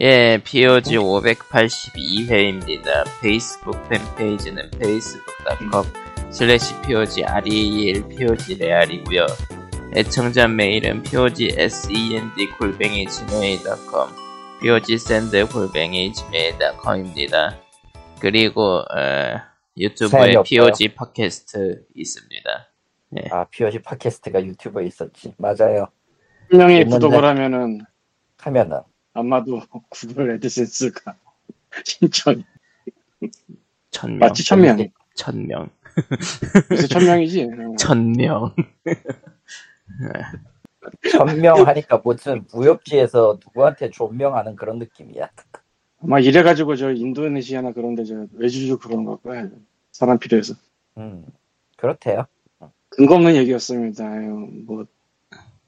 예, POG 582회입니다. 페이스북 팬페이지는 facebook.com 슬래시 POG REAL POG real이고요 애청자 메일은 POG SEND 골뱅이 gmail.com POG send 골뱅이 gmail.com입니다. 그리고 어, 유튜브에. POG 팟캐스트 있습니다. 아, POG 팟캐스트가 유튜브에 있었지. 맞아요. 한 명이 있는데. 구독을 하면은 하면은. 아마도 구글 애드센스가 신청 천명, 마치 천명. 천명, 요새 천명이지 천명. 천명 하니까 무슨 무협지에서 누구한테 존명하는 그런 느낌이야. 아마 이래가지고 저 인도네시아나 그런데 저 외주주 그런 거 거야 사람 필요해서. 음, 그렇대요. 근거 없는 얘기였습니다. 아유, 뭐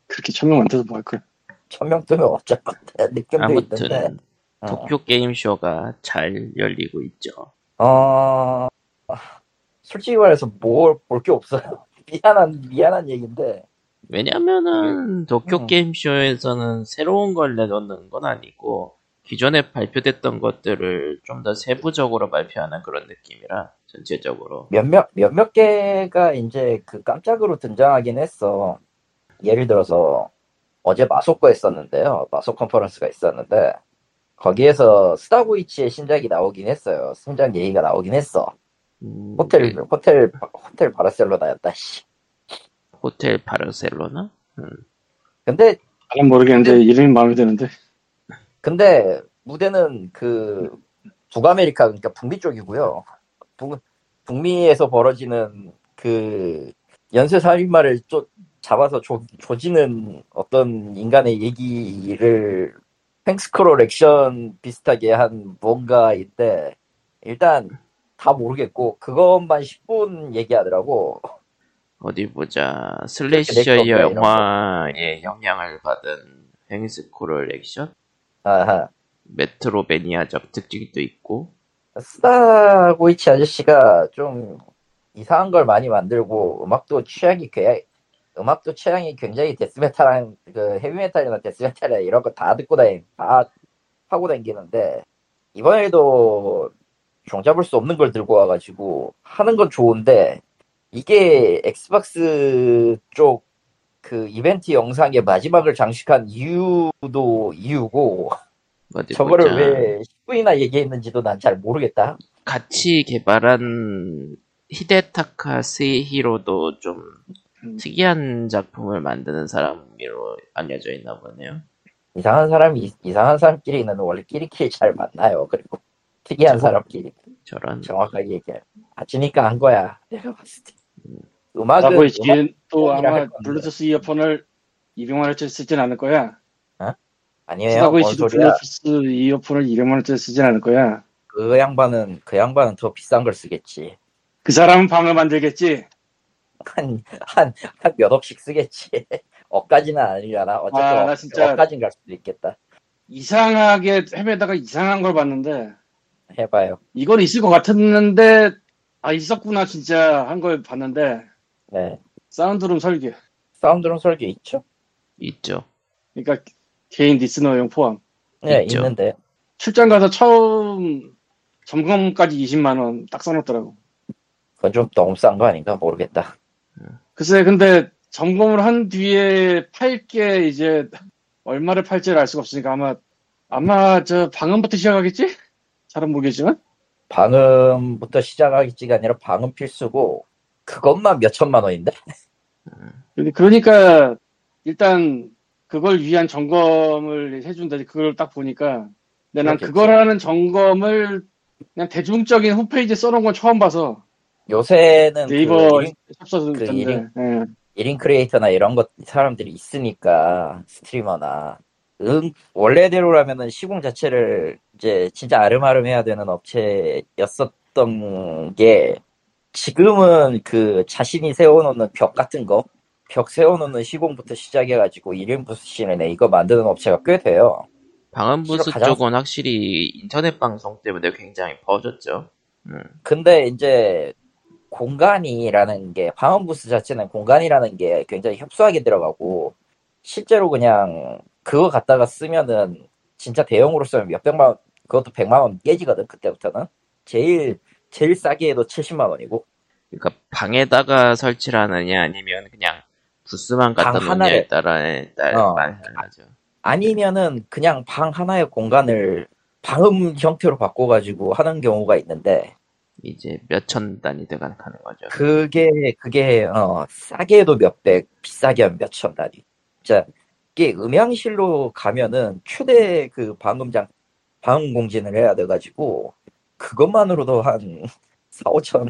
그렇게 천명 많다서 뭐 할 거야 천명 뜨면 어쩔 건데 느낌도 아무튼 있는데. 어. 도쿄 게임쇼가 잘 열리고 있죠. 어, 솔직히 말해서 뭘 볼 게 없어요. 미안한 미안한 얘기인데. 왜냐면은 도쿄 음. 게임쇼에서는 새로운 걸 내놓는 건 아니고 기존에 발표됐던 것들을 좀 더 세부적으로 발표하는 그런 느낌이라 전체적으로 몇몇 몇몇 개가 이제 그 깜짝으로 등장하긴 했어. 예를 들어서 어제 마소코 했었는데요. 마소 컨퍼런스가 있었는데 거기에서 스타고이치의 신작이 나오긴 했어요. 신작 얘기가 나오긴 했어. 음, 호텔 호텔 호텔 바르셀로나였다. 씨. 호텔 바르셀로나? 근데 나는 모르겠는데 이름이 마음에 드는데 근데 무대는 그 북아메리카 그러니까 북미 쪽이고요. 북, 북미에서 벌어지는 그 연쇄 살인마를 쫓 잡아서 조, 조지는 어떤 인간의 얘기를 횡스크롤 액션 비슷하게 한 뭔가인데 일단 다 모르겠고 그것만 10분 얘기하더라고. 어디 보자 거. 영화의 영향을 받은 횡스크롤 액션 아하. 메트로베니아적 특징도 있고 스다 고이치 아저씨가 좀 이상한 걸 많이 만들고 음악도 취향이 굉장히 음악도 취향이 굉장히 데스메탈한 그 헤비메탈이나 데스메탈이나 이런 거 다 듣고 다니 다 하고 다니는데 이번에도 종잡을 수 없는 걸 들고 와가지고 하는 건 좋은데 이게 엑스박스 쪽 그 이벤트 영상의 마지막을 장식한 이유도 이유고 저거를. 왜 10분이나 얘기했는지도 난 잘 모르겠다. 같이 개발한 히데타카 스히로도 좀 음. 특이한 작품을 만드는 사람으로 알려져 있나 보네요. 이상한 사람이 이상한 사람끼리는 원래 끼리끼리 잘 만나요. 그리고 특이한 사람끼리 저런 정확하게 얘기해. 아치니까 한 거야. 내가 봤을 때. 음 악은 라고 있지 또 아마. 블루투스 이어폰을 200만 원짜리 쓰진 않을 거야 아니에요. 있지도 소리야? 블루투스 이어폰을 200만 원짜리 쓰진 않을 거야 그 양반은 그 양반은 더 비싼 걸 쓰겠지. 그 사람은 방을 만들겠지 한 한 한 몇 억씩 쓰겠지. 억까지는 아니려나. 어쨌든 아, 나 억, 진짜- 억까진 갈 수도 있겠다. 이상하게 헤매다가 이상한 걸 봤는데 해봐요. 이건 있을 것 같았는데 아 있었구나 진짜 한 걸 봤는데 네. 사운드룸 설계 사운드룸 설계 있죠? 있죠. 그러니까 개인 리스너용 포함 네, 있죠. 있는데 출장 가서 처음 점검까지 20만 원 딱 써놓더라고 그건 좀 너무 싼 거 아닌가 모르겠다. 글쎄 근데 점검을 한 뒤에 팔게 이제 얼마를 팔지를 알 수가 없으니까 아마 아마 저 방음부터 시작하겠지? 잘은 모르겠지만 방음부터 시작하기가 아니라 방음 필수고 그것만 몇 천만 원인데 그러니까 일단 그걸 위한 점검을 해준다. 그걸 딱 보니까 근데 난 그렇겠지. 그걸 하는 점검을 그냥 대중적인 홈페이지에 써놓은 건 처음 봐서 요새는 네이버 그 1인, 샵서도 그 있던데 일인- 예. 1인 크리에이터나 이런 것 사람들이 있으니까 스트리머나 응 원래대로라면은 시공 자체를 이제 진짜 아름아름 해야 되는 업체였었던 게 지금은 그 자신이 세워놓는 벽 같은 거 벽 세워놓는 시공부터 시작해가지고 1인 부스신을 이거 만드는 업체가 꽤 돼요. 방음부스 가장- 쪽은 확실히 인터넷 방송 때문에 굉장히 퍼졌죠. 음. 근데 이제 공간이라는 게 방음 부스 자체는 공간이라는 게 굉장히 협소하게 들어가고 실제로 그냥 그거 갖다가 쓰면은 진짜 대형으로 쓰면 몇 백만 원, 그것도 백만 원 깨지거든, 그때부터는. 제일, 제일 싸게 해도 70만 원이고. 그러니까 방에다가 설치를 하느냐 아니면 그냥 부스만 갖다 방 놓느냐에 따라 따라 어. 말하죠. 아니면은 그냥 방 하나의 공간을 방음 형태로 바꿔가지고 하는 경우가 있는데, 이제 몇 천 단위 들어가는 거죠. 그게, 그게, 어, 싸게 해도 몇백, 비싸게 하면 몇 천 단위. 진짜, 이게 음향실로 가면은 최대 그 방음장, 방음 공진을 해야 돼가지고, 그것만으로도 한 4, 5천.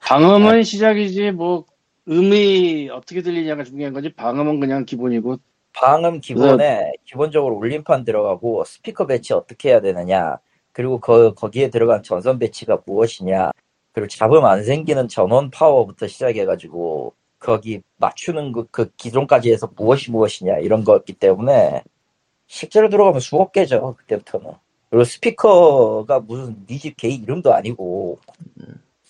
방음은 시작이지 뭐 음이 어떻게 들리냐가 중요한 거지 방음은 그냥 기본이고 방음 기본에 기본적으로 울림판 들어가고 스피커 배치 어떻게 해야 되느냐 그리고 거, 거기에 들어간 전선 배치가 무엇이냐. 그리고 잡음 안 생기는 전원 파워부터 시작해가지고 거기 맞추는 그, 그 기존까지 해서 무엇이 무엇이냐 이런 거였기 때문에 실제로 들어가면 수억 개죠 그때부터는. 그리고 스피커가 무슨 니집 개인 이름도 아니고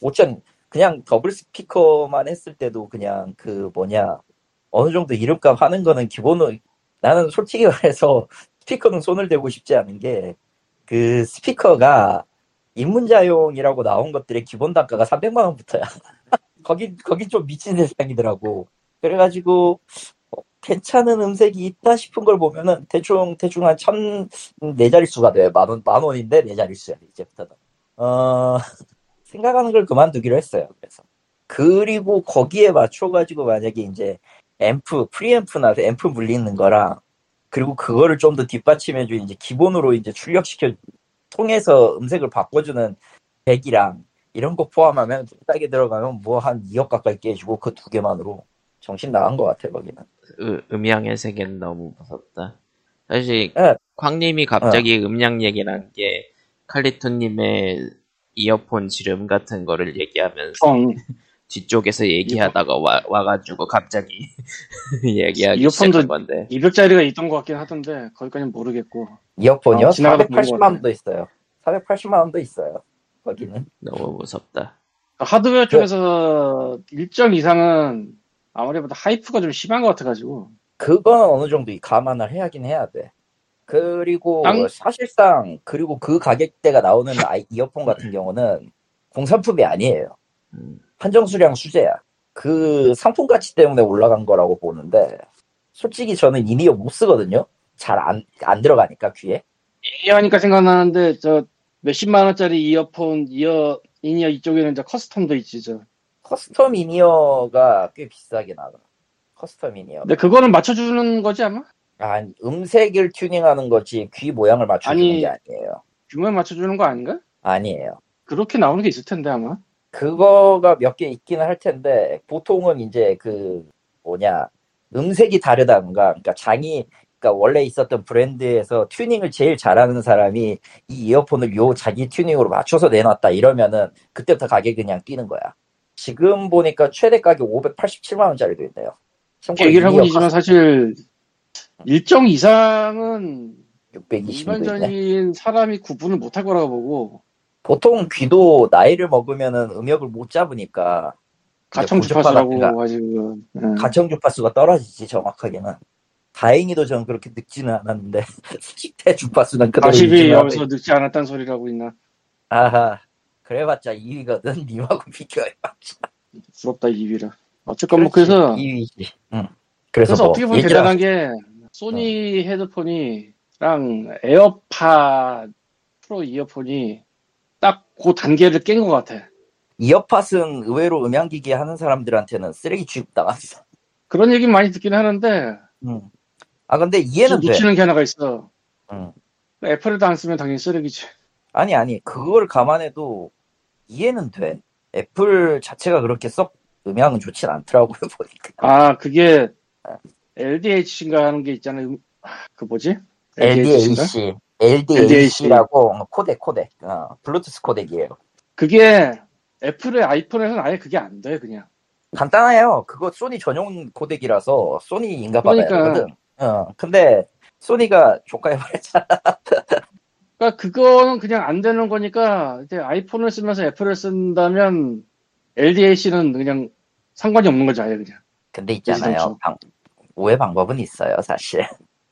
5천 그냥 더블 스피커만 했을 때도 그냥 그 뭐냐 어느 정도 이름값 하는 거는 기본으로 나는 솔직히 말해서 스피커는 손을 대고 싶지 않은 게 그 스피커가 입문자용이라고 나온 것들의 기본 단가가 300만 원부터야. 거기 거기 좀 미친 세상이더라고. 그래가지고 어, 괜찮은 음색이 있다 싶은 걸 보면은 대충 대충 한 천 네 자릿수가 돼. 만 원 만 원인데 네 자릿수야 이제부터는. 어 생각하는 걸 그만두기로 했어요. 그래서 그리고 거기에 맞춰가지고 만약에 이제 앰프, 프리앰프나 앰프 물리는 거랑, 그리고 그거를 좀 더 뒷받침해주, 이제 기본으로 이제 출력시켜, 통해서 음색을 바꿔주는 백이랑, 이런 거 포함하면, 싸게 들어가면 뭐 한 2억 가까이 깨지고, 그 두 개만으로. 정신 나간 것 같아, 거기는. 으- 음향의 세계는 너무 무섭다. 사실 예. 광님이 갑자기 음량 얘기를 한게 칼리토님의 이어폰 지름 같은 거를 얘기하면서 성 뒤쪽에서 얘기하다가 와, 와가지고 갑자기 얘기하기 이어폰도- 시작한 건데 200짜리가 있던 것 같긴 하던데 거기까지는 모르겠고 이어폰이요? 아, 것 480만 같네. 원도 있어요. 480만 원도 있어요. 거기는. 너무 무섭다. 하드웨어 쪽에서 일정 이상은 아무래도 하이프가 좀 심한 것 같아가지고 그건 어느 정도 감안을 해야긴 해야 돼. 그리고 땅- 사실상 그리고 그 가격대가 나오는 아이- 이어폰 같은 경우는 공산품이 아니에요. 음, 한정 수량 수제야. 그 상품 가치 때문에 올라간 거라고 보는데 솔직히 저는 in-ear 못 쓰거든요. 잘 안 안 들어가니까 귀에. 얘기하니까 생각나는데 저 몇십만 원짜리 이어폰 이어 in-ear 이쪽에는 이제 custom도 있지 저 custom in-ear가 꽤 비싸게 나가. custom in-ear. 근데 그거는 맞춰주는 거지 아마? 아, 음색을 튜닝하는 거지 귀 모양을 맞춰주는 아니- 게 아니에요. 귀 모양에 맞춰주는 거 아닌가? 아니에요. 그렇게 나오는 게 있을 텐데 아마 그거가 몇 개 있기는 할 텐데 보통은 이제 그 뭐냐 음색이 다르다던가 그러니까 장인이 그러니까 원래 있었던 브랜드에서 튜닝을 제일 잘하는 사람이 이 이어폰을 요 자기 튜닝으로 맞춰서 내놨다 이러면은 그때부터 가격이 그냥 뛰는 거야. 지금 보니까 최대 가격 587만 원짜리도 있네요. 얘기를 하고 있지만 사실 일정 이상은 620도 있네. 일반적인 사람이 구분을 못할 거라고 보고 보통 귀도 나이를 먹으면은 음역을 못 잡으니까 가청 주파수라고 같은 가지고 예. 가청 주파수가 떨어지지 정확하게는. 다행히도 저는 그렇게 늙지는 않았는데 10대 주파수는 그대로 40이 유지를 하고 여기서 늙지 않았다는 소리라고 있나? 있- 아하 그래봤자 2위거든 님하고 비교해봤자. 부럽다 2위라. 어쨌건 뭐 그래서 2위지. 응. 그래서, 그래서 뭐 어떻게 보면 대단한 게 소니 헤드폰이랑 에어팟 프로 이어폰이 딱 그 단계를 깬 것 같아. 이어팟은 의외로 음향기기 하는 사람들한테는 쓰레기 취급 당했어 그런 얘기 많이 듣긴 하는데 응. 아 근데 이해는 좀돼 놓치는 게 하나가 있어. 응. 애플에도 안 쓰면 당연히 쓰레기지. 아니 아니 그걸 감안해도 이해는 돼 애플 자체가 그렇게 썩 음향은 좋진 않더라고요 보니까 아 그게 LDH인가 하는 게 있잖아요. 음, 아, 그 뭐지? LDAC, LDAC라고 코덱 코덱, 어, 블루투스 코덱이에요. 그게 애플의 아이폰에서는 아예 그게 안 돼 그냥. 간단해요. 그거 소니 전용 코덱이라서 소니 인가 받아야 그러니까. 되거든. 어, 근데 소니가 조카해버렸잖아. 그러니까 그거는 그냥 안 되는 거니까 이제 아이폰을 쓰면서 애플을 쓴다면 LDAC는 그냥 상관이 없는 거지 아예 그냥. 근데 있잖아요. 방- 오해 방법은 있어요, 사실.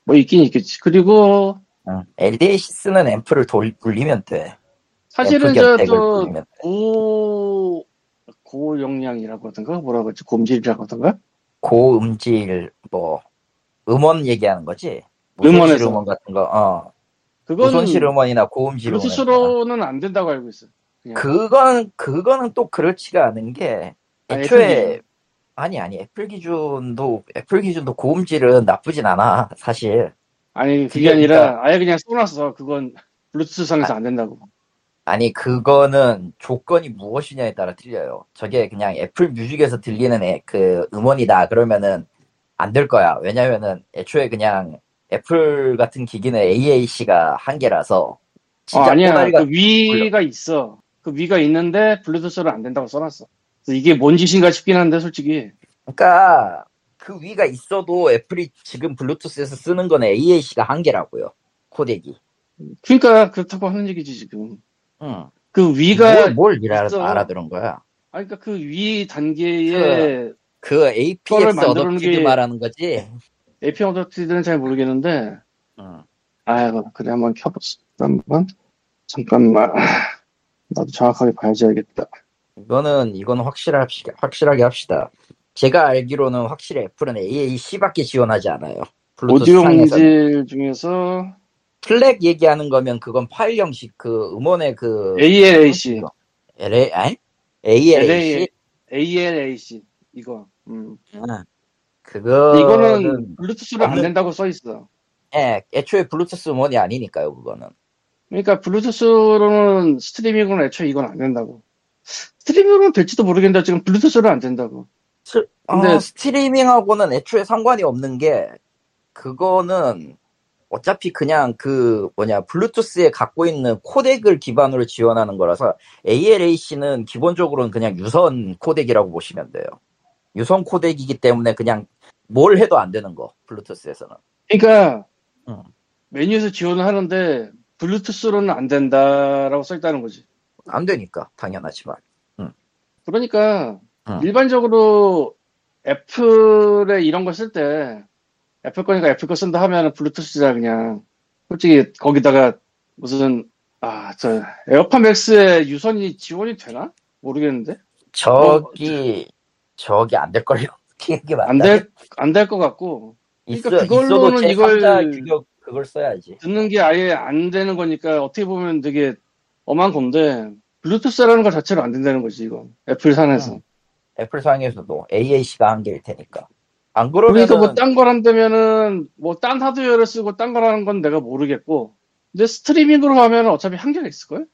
뭐 있긴 있겠지. 그리고 LDAC 쓰는 앰프를 돌, 돌리면 돼. 사실은 돼. 고 고용량이라고 하던가 뭐라고 하지 곰질이라고 하던가 고음질 뭐 음원 얘기하는 거지. 무손실 음원에서. 음원 같은 거. 어. 그거는 무손실 음원이나 고음질 음원. 블루투스로는 안 된다고 알고 있어. 그냥. 그건 그거는 또 그렇지가 않은 게 아, 애초에 기준. 아니 아니 애플 기준도 애플 기준도 고음질은 나쁘진 않아 사실 아니 그게 그게 아니라 아예 그냥 써놨어. 그건 블루투스상에서 안 된다고. 아니 그거는 조건이 무엇이냐에 따라 틀려요 저게 그냥 애플 뮤직에서 들리는 애, 그 음원이다 그러면은 안 될 거야 왜냐면은 애초에 그냥 애플 같은 기기는 AAC가 한계라서 어, 진짜 아니야. 꼬다리가 그 위가 있어. 그 위가 있는데 블루투스로 안 된다고 써놨어. 이게 뭔 짓인가 싶긴 한데 솔직히 그러니까 그 위가 있어도 애플이 지금 블루투스에서 쓰는 거는 AAC가 한계라고요 코덱이 그러니까 그렇다고 하는 얘기지 지금. 응. 그 위가 뭘, 뭘 알아. 알아들은 거야? 아니 그러니까 그 위 단계에 그 aptX 만들어놓은 adaptive 게- 말하는 거지? AP 어댑티드는 잘 모르겠는데 응. 아이고 그래 한번 켜봤어. 한번 잠깐만. 나도 정확하게 봐야지 알겠다. 이거는 이거는 확실합시다. 확실하게 합시다. 제가 알기로는 확실히 애플은 AAC밖에 지원하지 않아요. 블루투스 오디오 음질 중에서 FLAC 얘기하는 거면 그건 파일 형식 그 음원의 그 ALAC, LA 아니? ALAC ALAC 이거. 음. 그거는 이거는 블루투스로 안 된다고 써 있어. 예, 애초에 블루투스 음원이 아니니까요, 그거는. 그러니까 블루투스로는 스트리밍으로는 애초에 이건 안 된다고. 스트리밍으로는 될지도 모르겠는데 지금 블루투스로 안 된다고. 스, 근데- 어, 스트리밍하고는 애초에 상관이 없는 게 그거는 어차피 그냥 그 뭐냐 블루투스에 갖고 있는 코덱을 기반으로 지원하는 거라서 ALAC는 기본적으로는 그냥 유선 코덱이라고 보시면 돼요. 유선 코덱이기 때문에 그냥 뭘 해도 안 되는 거 블루투스에서는. 그러니까 응. 메뉴에서 지원을 하는데 블루투스로는 안 된다라고 써 있다는 거지. 안 되니까 당연하지만. 그러니까 응. 일반적으로 애플에 이런 걸쓸때 애플 거니까 애플 거 쓴다 하면은 블루투스자 그냥 솔직히 거기다가 무슨 아 저 에어팟 맥스에 유선이 지원이 되나 모르겠는데 저기 저기 안 될 걸요. 그게 맞다. 안될안될 것 같고 그러니까 그걸로는 이걸- 3자 규격 그걸 써야지. 듣는 게 아예 안 되는 거니까 어떻게 보면 되게 엄한 건데 블루투스라는 것 자체로 안 된다는 거지 이건 애플 산에서 응. 애플 상에서도 AAC가 한계일 테니까. 안 그러면 그러니까 뭐딴걸 한다면은 뭐 딴 하드웨어를 쓰고 딴 거라는 건 내가 모르겠고 근데 스트리밍으로 하면 어차피 한계가 있을걸?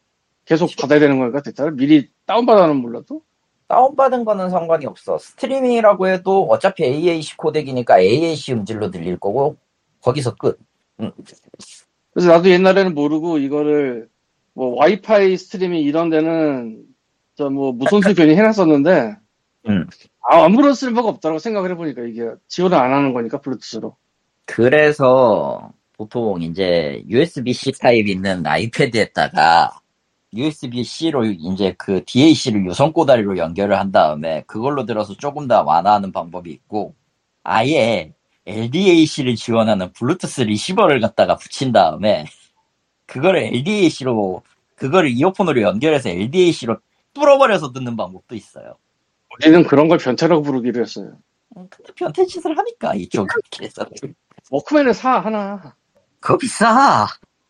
계속 받아야 되는 거니까 데이터를 미리 다운 받아는 몰라도 다운 받은 거는 상관이 없어. 스트리밍이라고 해도 어차피 AAC 코덱이니까 AAC 음질로 들릴 거고 거기서 끝. 그래서 나도 옛날에는 모르고 이거를 뭐 와이파이 스트리밍 이런 데는 저 뭐 무선수 괜히 해놨었는데 음. 아, 아무런 쓸모가 없다고 생각을 해보니까 이게 지원을 안 하는 거니까 블루투스로 그래서 보통 이제 USB-C 타입 있는 아이패드에다가 USB-C로 이제 그 DAC를 유선 꼬다리로 연결을 한 다음에 그걸로 들어서 조금 더 완화하는 방법이 있고 아예 LDAC를 지원하는 블루투스 리시버를 갖다가 붙인 다음에 그거를 LDAC로 그거를 이어폰으로 연결해서 LDAC로 뚫어버려서 듣는 방법도 있어요. 우리는 그런 걸 변태라고 부르기로 했어요 음, 근데 변태 짓을 하니까 이쪽 그래서 워크맨을 사 하나 그거 비싸.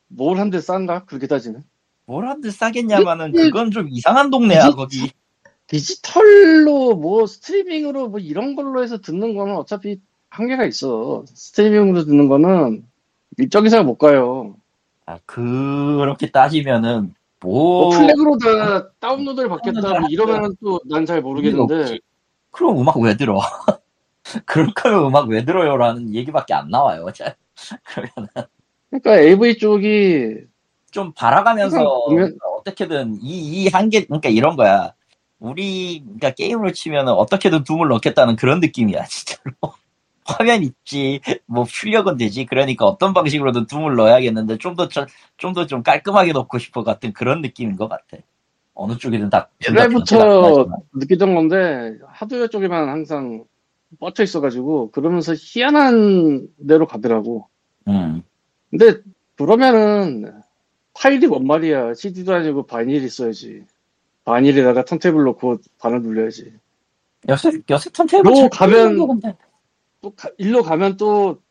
뭘 한데 싼가? 그렇게 따지면 뭘 한들 싸겠냐마는 그건 좀 이상한 동네야 이게- 거기. 디지털로 뭐 스트리밍으로 뭐 이런 걸로 해서 듣는 거는 어차피 한계가 있어. 스트리밍으로 듣는 거는 일정 이상 못 가요. 아 그렇게 따지면은 뭐 뭐 플렉으로 다 다운로드를 받겠다 뭐 이러면은 또난 잘 모르겠는데. 그럼 음악 왜 들어? 그럴 거면 음악 왜 들어요라는 얘기밖에 안 나와요. 자, 그러면 그러니까 AV 쪽이 좀 바라가면서 보면- 어떻게든 이, 이 한계 그러니까 이런 거야. 우리 그러니까 게임을 치면은 어떻게든 둠을 넣겠다는 그런 느낌이야 진짜로. 화면 있지, 뭐 출력은 되지. 그러니까 어떤 방식으로든 둠을 넣어야겠는데 좀 더 좀 더 좀 깔끔하게 넣고 싶어 같은 그런 느낌인 것 같아. 어느 쪽이든 다. 옛날부터. 느끼던 건데 하드웨어 쪽에만 항상 뻗쳐 있어가지고 그러면서 희한한 대로 가더라고. 음. 근데 그러면은 파일이 뭔 말이야. CD도 아니고 바이닐 있어야지. 바이닐에다가 턴테이블 놓고 반을 눌려야지. 요새 요새 턴테이블 로잘 가면-. 또 가- 일로 가면 또,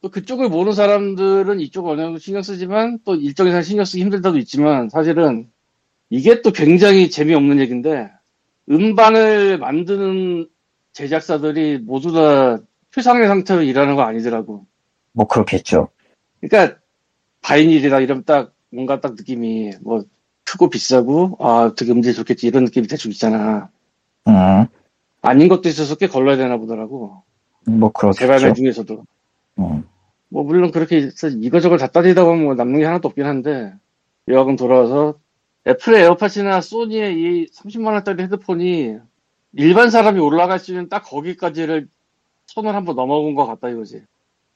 또 그쪽을 모르는 사람들은 이쪽 어느 정도 신경 쓰지만 또 일정 이상 신경 쓰기 힘들 때도 있지만 사실은 이게 또 굉장히 재미없는 얘기인데 음반을 만드는 제작사들이 모두 다 최상의 상태로 일하는 거 아니더라고. 뭐 그렇겠죠. 그러니까 바이닐이라 이러면 딱 뭔가 딱 느낌이 뭐 크고 비싸고 아 되게 음질 좋겠지 이런 느낌이 대충 있잖아. 음. 아닌 것도 있어서 꽤 걸러야 되나 보더라고. 뭐 재발매 그렇겠죠. 중에서도. 음. 뭐 물론 그렇게 해서 이거저거 다 따지다 보면 뭐 남는 게 하나도 없긴 한데 여하튼 돌아와서 애플의 에어팟이나 소니의 이 30만 원짜리 헤드폰이 일반 사람이 올라갈 수 있는 딱 거기까지를 선을 한번 넘어온 것 같다 이거지.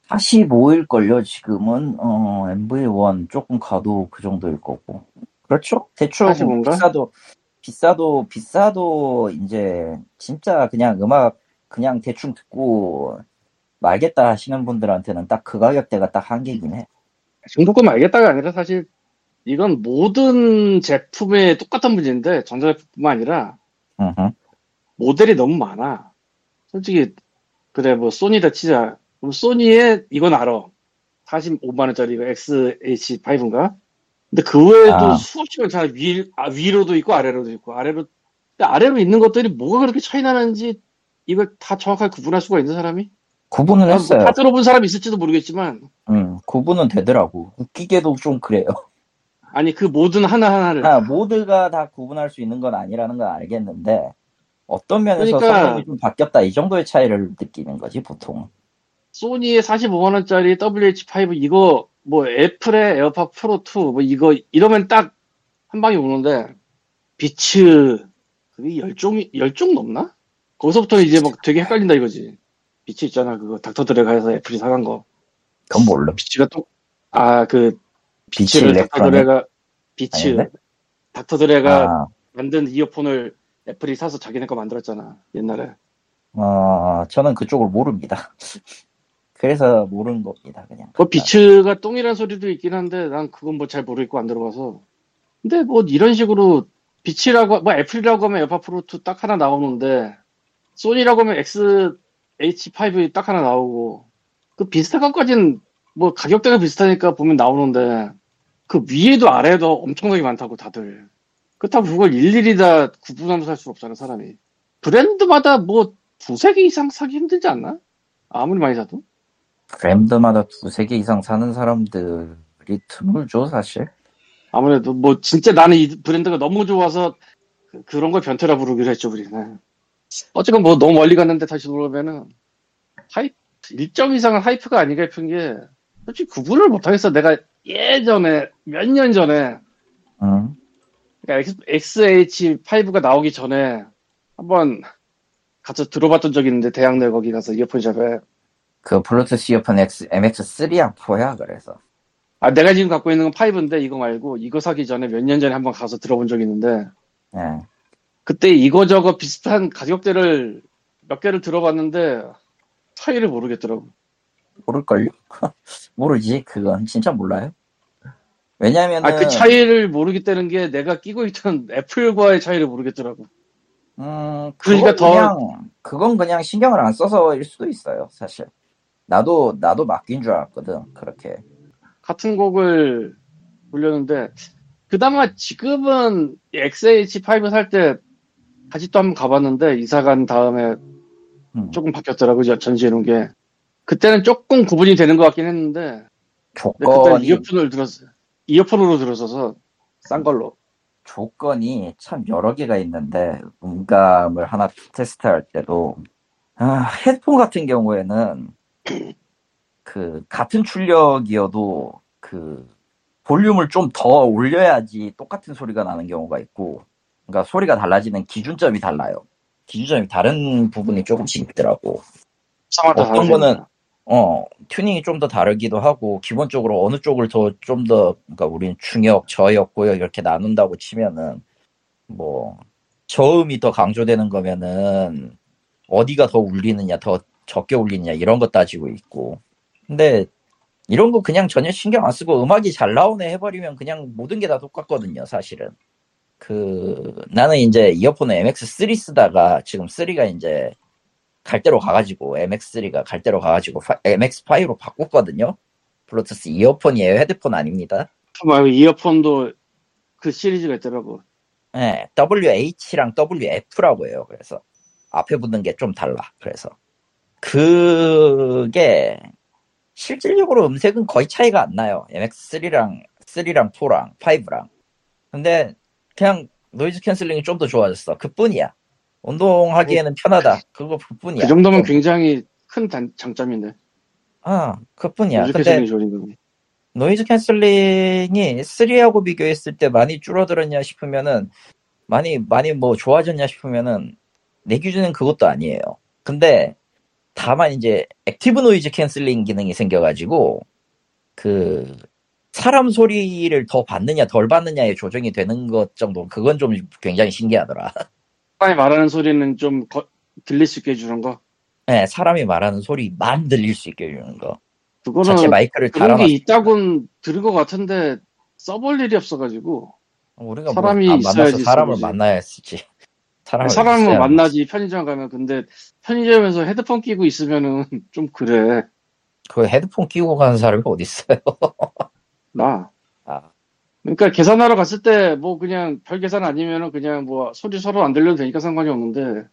45일걸요, 지금은. 어, MV1 조금 가도 그 정도일 거고. 그렇죠? 대충 45인가? 비싸도, 비싸도, 비싸도, 이제, 진짜 그냥 음악, 그냥 대충 듣고 말겠다 하시는 분들한테는 딱 그 가격대가 딱 한계긴 해. 중독금 알겠다가 아니라 사실 이건 모든 제품의 똑같은 문제인데 전자제품뿐만 아니라 으흠. 모델이 너무 많아. 솔직히 그래 뭐 소니다 치자. 그럼 소니의 이건 알아. 45만 원짜리 이거 XH5인가? 근데 그 외에도 아. 수없이 많잖아. 위, 아, 위로도 있고 아래로도 있고 아래로 근데 아래로 있는 것들이 뭐가 그렇게 차이 나는지 이걸 다 정확하게 구분할 수가 있는 사람이? 구분은 뭐 했어요. 다 들어본 사람이 있을지도 모르겠지만 음, 구분은 되더라고. 웃기게도 좀 그래요. 아니 그 모든 하나 하나를 아, 모두가 다 구분할 수 있는 건 아니라는 건 알겠는데, 어떤 면에서 그러니까- 성능이 좀 바뀌었다, 이 정도의 차이를 느끼는 거지, 보통. 소니의 45만 원짜리 WH5 이거 뭐 애플의 에어팟 프로 2 뭐 이거 이러면 딱 한 방에 오는데 비츠 그게 열종 열종 넘나? 거기서부터 이제 막 되게 헷갈린다 이거지. 비츠 있잖아 그거 닥터드레가 해서 애플이 사간 거. 그건 몰라. 비츠가 또 아그 비츠를 일렉트로닉. 닥터드레가 비츠 아닌데? 닥터드레가 아, 만든 이어폰을 애플이 사서 자기네 거 만들었잖아 옛날에. 어, 저는 그쪽을 모릅니다. 그래서 모르는 겁니다, 그냥. 뭐 비츠가 똥이란 소리도 있긴 한데 난 그건 뭐 잘 모르겠고 안 들어봐서 근데 뭐 이런 식으로 비츠라고 뭐 애플이라고 하면 에어팟 프로 2 딱 하나 나오는데 소니라고 하면 XM5 딱 하나 나오고 그 비슷한 것까지는 뭐 가격대가 비슷하니까 보면 나오는데 그 위에도 아래에도 엄청나게 많다고 다들 그렇다고 그걸 일일이 다 구분하면서 살수 없잖아 사람이 브랜드마다 뭐 두세 개 이상 사기 힘들지 않나? 아무리 많이 사도 브랜드마다 두세 개 이상 사는 사람들이 드물죠, 사실. 아무래도 뭐 진짜 나는 이 브랜드가 너무 좋아서 그, 런 걸 변태라 부르기로 했죠 우리는. 어쨌건 뭐 너무 멀리 갔는데 다시 돌아오면은 하이프 일정 이상은 하이프가 아닌가 싶은 게 솔직히 구분을 못하겠어. 내가 예전에 몇 년 전에 음. 그러니까 XH5가 나오기 전에 한번 가서 들어봤던 적이 있는데 대학 내 거기 가서 이어폰샵에 그 블루투스 이어폰 X, MX3야 4야, 그래서. 아 내가 지금 갖고 있는 건 5인데 이거 말고 이거 사기 전에 몇 년 전에 한번 가서 들어본 적이 있는데 예. 그때 이거저거 비슷한 가격대를 몇 개를 들어봤는데 차이를 모르겠더라고. 모를걸요? 모르지, 그건. 진짜 몰라요. 왜냐면은. 아그 차이를 모르겠다는 게 내가 끼고 있던 애플과의 차이를 모르겠더라고. 음, 그러니까 더- 그냥, 그건 그냥 신경을 안 써서일 수도 있어요, 사실. 나도, 나도 맡긴 줄 알았거든, 그렇게. 같은 곡을 돌렸는데 그나마 지금은 XH5 살 때 또 한번 가봤는데 이사 간 다음에 음, 조금 바뀌었더라고요 전시해 놓은 게. 그때는 조금 구분이 되는 것 같긴 했는데 근데 그때 조건이, 이어폰을 들었어요. 이어폰으로 들었어서 싼 걸로. 조건이 참 여러 개가 있는데, 음감을 하나 테스트할 때도, 아, 헤드폰 같은 경우에는, 그, 같은 출력이어도, 그, 볼륨을 좀 더 올려야지 똑같은 소리가 나는 경우가 있고, 그러니까 소리가 달라지는 기준점이 달라요. 기준점이 다른 부분이 조금씩 있더라고. 어떤 거는 어 튜닝이 좀 더 다르기도 하고 기본적으로 어느 쪽을 더좀더 그러니까 우리는 중역, 저역, 고역 이렇게 나눈다고 치면은 뭐 저음이 더 강조되는 거면은 어디가 더 울리느냐, 더 적게 울리느냐 이런 거 따지고 있고 근데 이런 거 그냥 전혀 신경 안 쓰고 음악이 잘 나오네 해버리면 그냥 모든 게 다 똑같거든요, 사실은. 그, 나는 이제 이어폰을 MX3 쓰다가 지금 3가 이제 갈 대로 가가지고, MX3가 갈 대로 가가지고 MX5로 바꿨거든요. 블루투스 이어폰이에요. 헤드폰 아닙니다. 그 말고 이어폰도 그 시리즈가 있더라고. 네, WH랑 WF라고 해요. 그래서 앞에 붙는 게 좀 달라. 그래서 그게 실질적으로 음색은 거의 차이가 안 나요. MX3랑 3랑 4랑 5랑. 근데 그냥 노이즈 캔슬링이 좀 더 좋아졌어. 그뿐이야. 운동하기에는 편하다. 그거 그뿐이야. 그 정도면 굉장히 큰 단, 장점인데. 아, 그뿐이야. 근데 노이즈 캔슬링이 3하고 비교했을 때 많이 줄어들었냐 싶으면은 많이 많이 뭐 좋아졌냐 싶으면은 내 기준은 그것도 아니에요. 근데 다만 이제 액티브 노이즈 캔슬링 기능이 생겨가지고 그 사람 소리를 더 받느냐 덜 받느냐에 조정이 되는 것 정도 그건 좀 굉장히 신기하더라. 사람이 말하는 소리는 좀 거- 들릴 수 있게 해주는 거. 네, 사람이 말하는 소리만 들릴 수 있게 해주는 거. 그거는 자체 마이크를 그런 게. 있다곤 들은 것 같은데 써볼 일이 없어가지고 우리가 사람이 뭐, 안 만나서 있어야지 사람을. 만나야 했지. 사람을 있어야 만나지 편의점 가면 근데 편의점에서 헤드폰 끼고 있으면은 좀 그래 그 헤드폰 끼고 가는 사람이 어디 있어요? 나 아, 그러니까 계산하러 갔을 때 뭐 그냥 별 계산 아니면은 그냥 뭐 소리 서로 안 들려도 되니까 상관이 없는데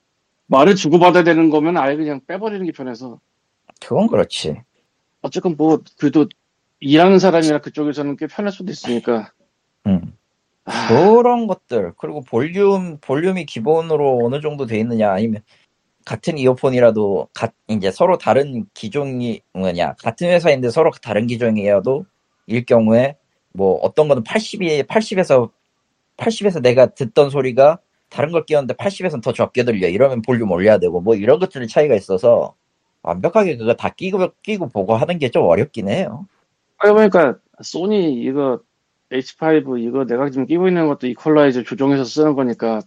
말을 주고받아야 되는 거면 아예 그냥 빼버리는 게 편해서. 그건 그렇지. 어쨌건 뭐 그래도 일하는 사람이라 그쪽에서는 꽤 편할 수도 있으니까. 음. 아, 그런 것들. 그리고 볼륨 볼륨이 기본으로 어느 정도 돼 있느냐 아니면 같은 이어폰이라도 가- 이제 서로 다른 기종이 뭐냐. 같은 회사인데 서로 다른 기종이어도 일 경우에 뭐 어떤 거는 80이 80에서 80에서 내가 듣던 소리가 다른 걸 끼웠는데 80에서는 더 적게 들려 이러면 볼륨 올려야 되고 뭐 이런 것들의 차이가 있어서 완벽하게 그거 다 끼고 끼고 보고 하는 게 좀 어렵긴 해요. 그러고 보니까 소니 이거 H5 이거 내가 지금 끼고 있는 것도 이퀄라이저 조정해서 쓰는 거니까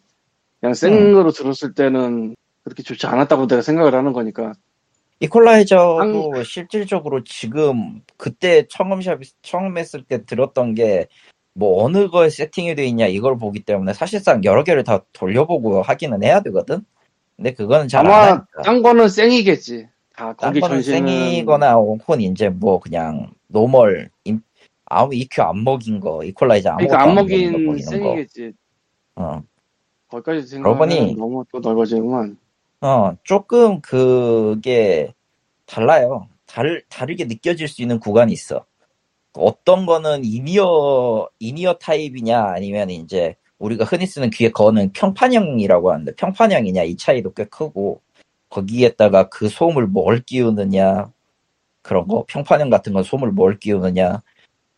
그냥 생으로 들었을 때는 그렇게 좋지 않았다고 내가 생각을 하는 거니까 이퀄라이저도 실질적으로 지금 그때 처음 샵 처음 했을 때 들었던 게 뭐 어느 거에 세팅이 돼 있냐 이걸 보기 때문에 사실상 여러 개를 다 돌려보고 하기는 해야 되거든. 근데 그거는 잘안 아마. 딴 거는 생이겠지 다딴 거기 거는 전시는 생이거나 혹은 이제 뭐 그냥 normal 임- 아무 EQ 안 먹인 거 이퀄라이저 아무것도 그러니까 안안 먹인 거. 생이겠지 어. 거기까지 생각하면 너무 또 넓어지구만 어, 조금 그게 달라요. 다르, 다르게 느껴질 수 있는 구간이 있어. 어떤 거는 이니어, 이니어 타입이냐, 아니면 이제 우리가 흔히 쓰는 귀에 거는 평판형이라고 하는데, 평판형이냐, 이 차이도 꽤 크고, 거기에다가 그 소음을 뭘 끼우느냐, 그런 거, 평판형 같은 건 소음을 뭘 끼우느냐,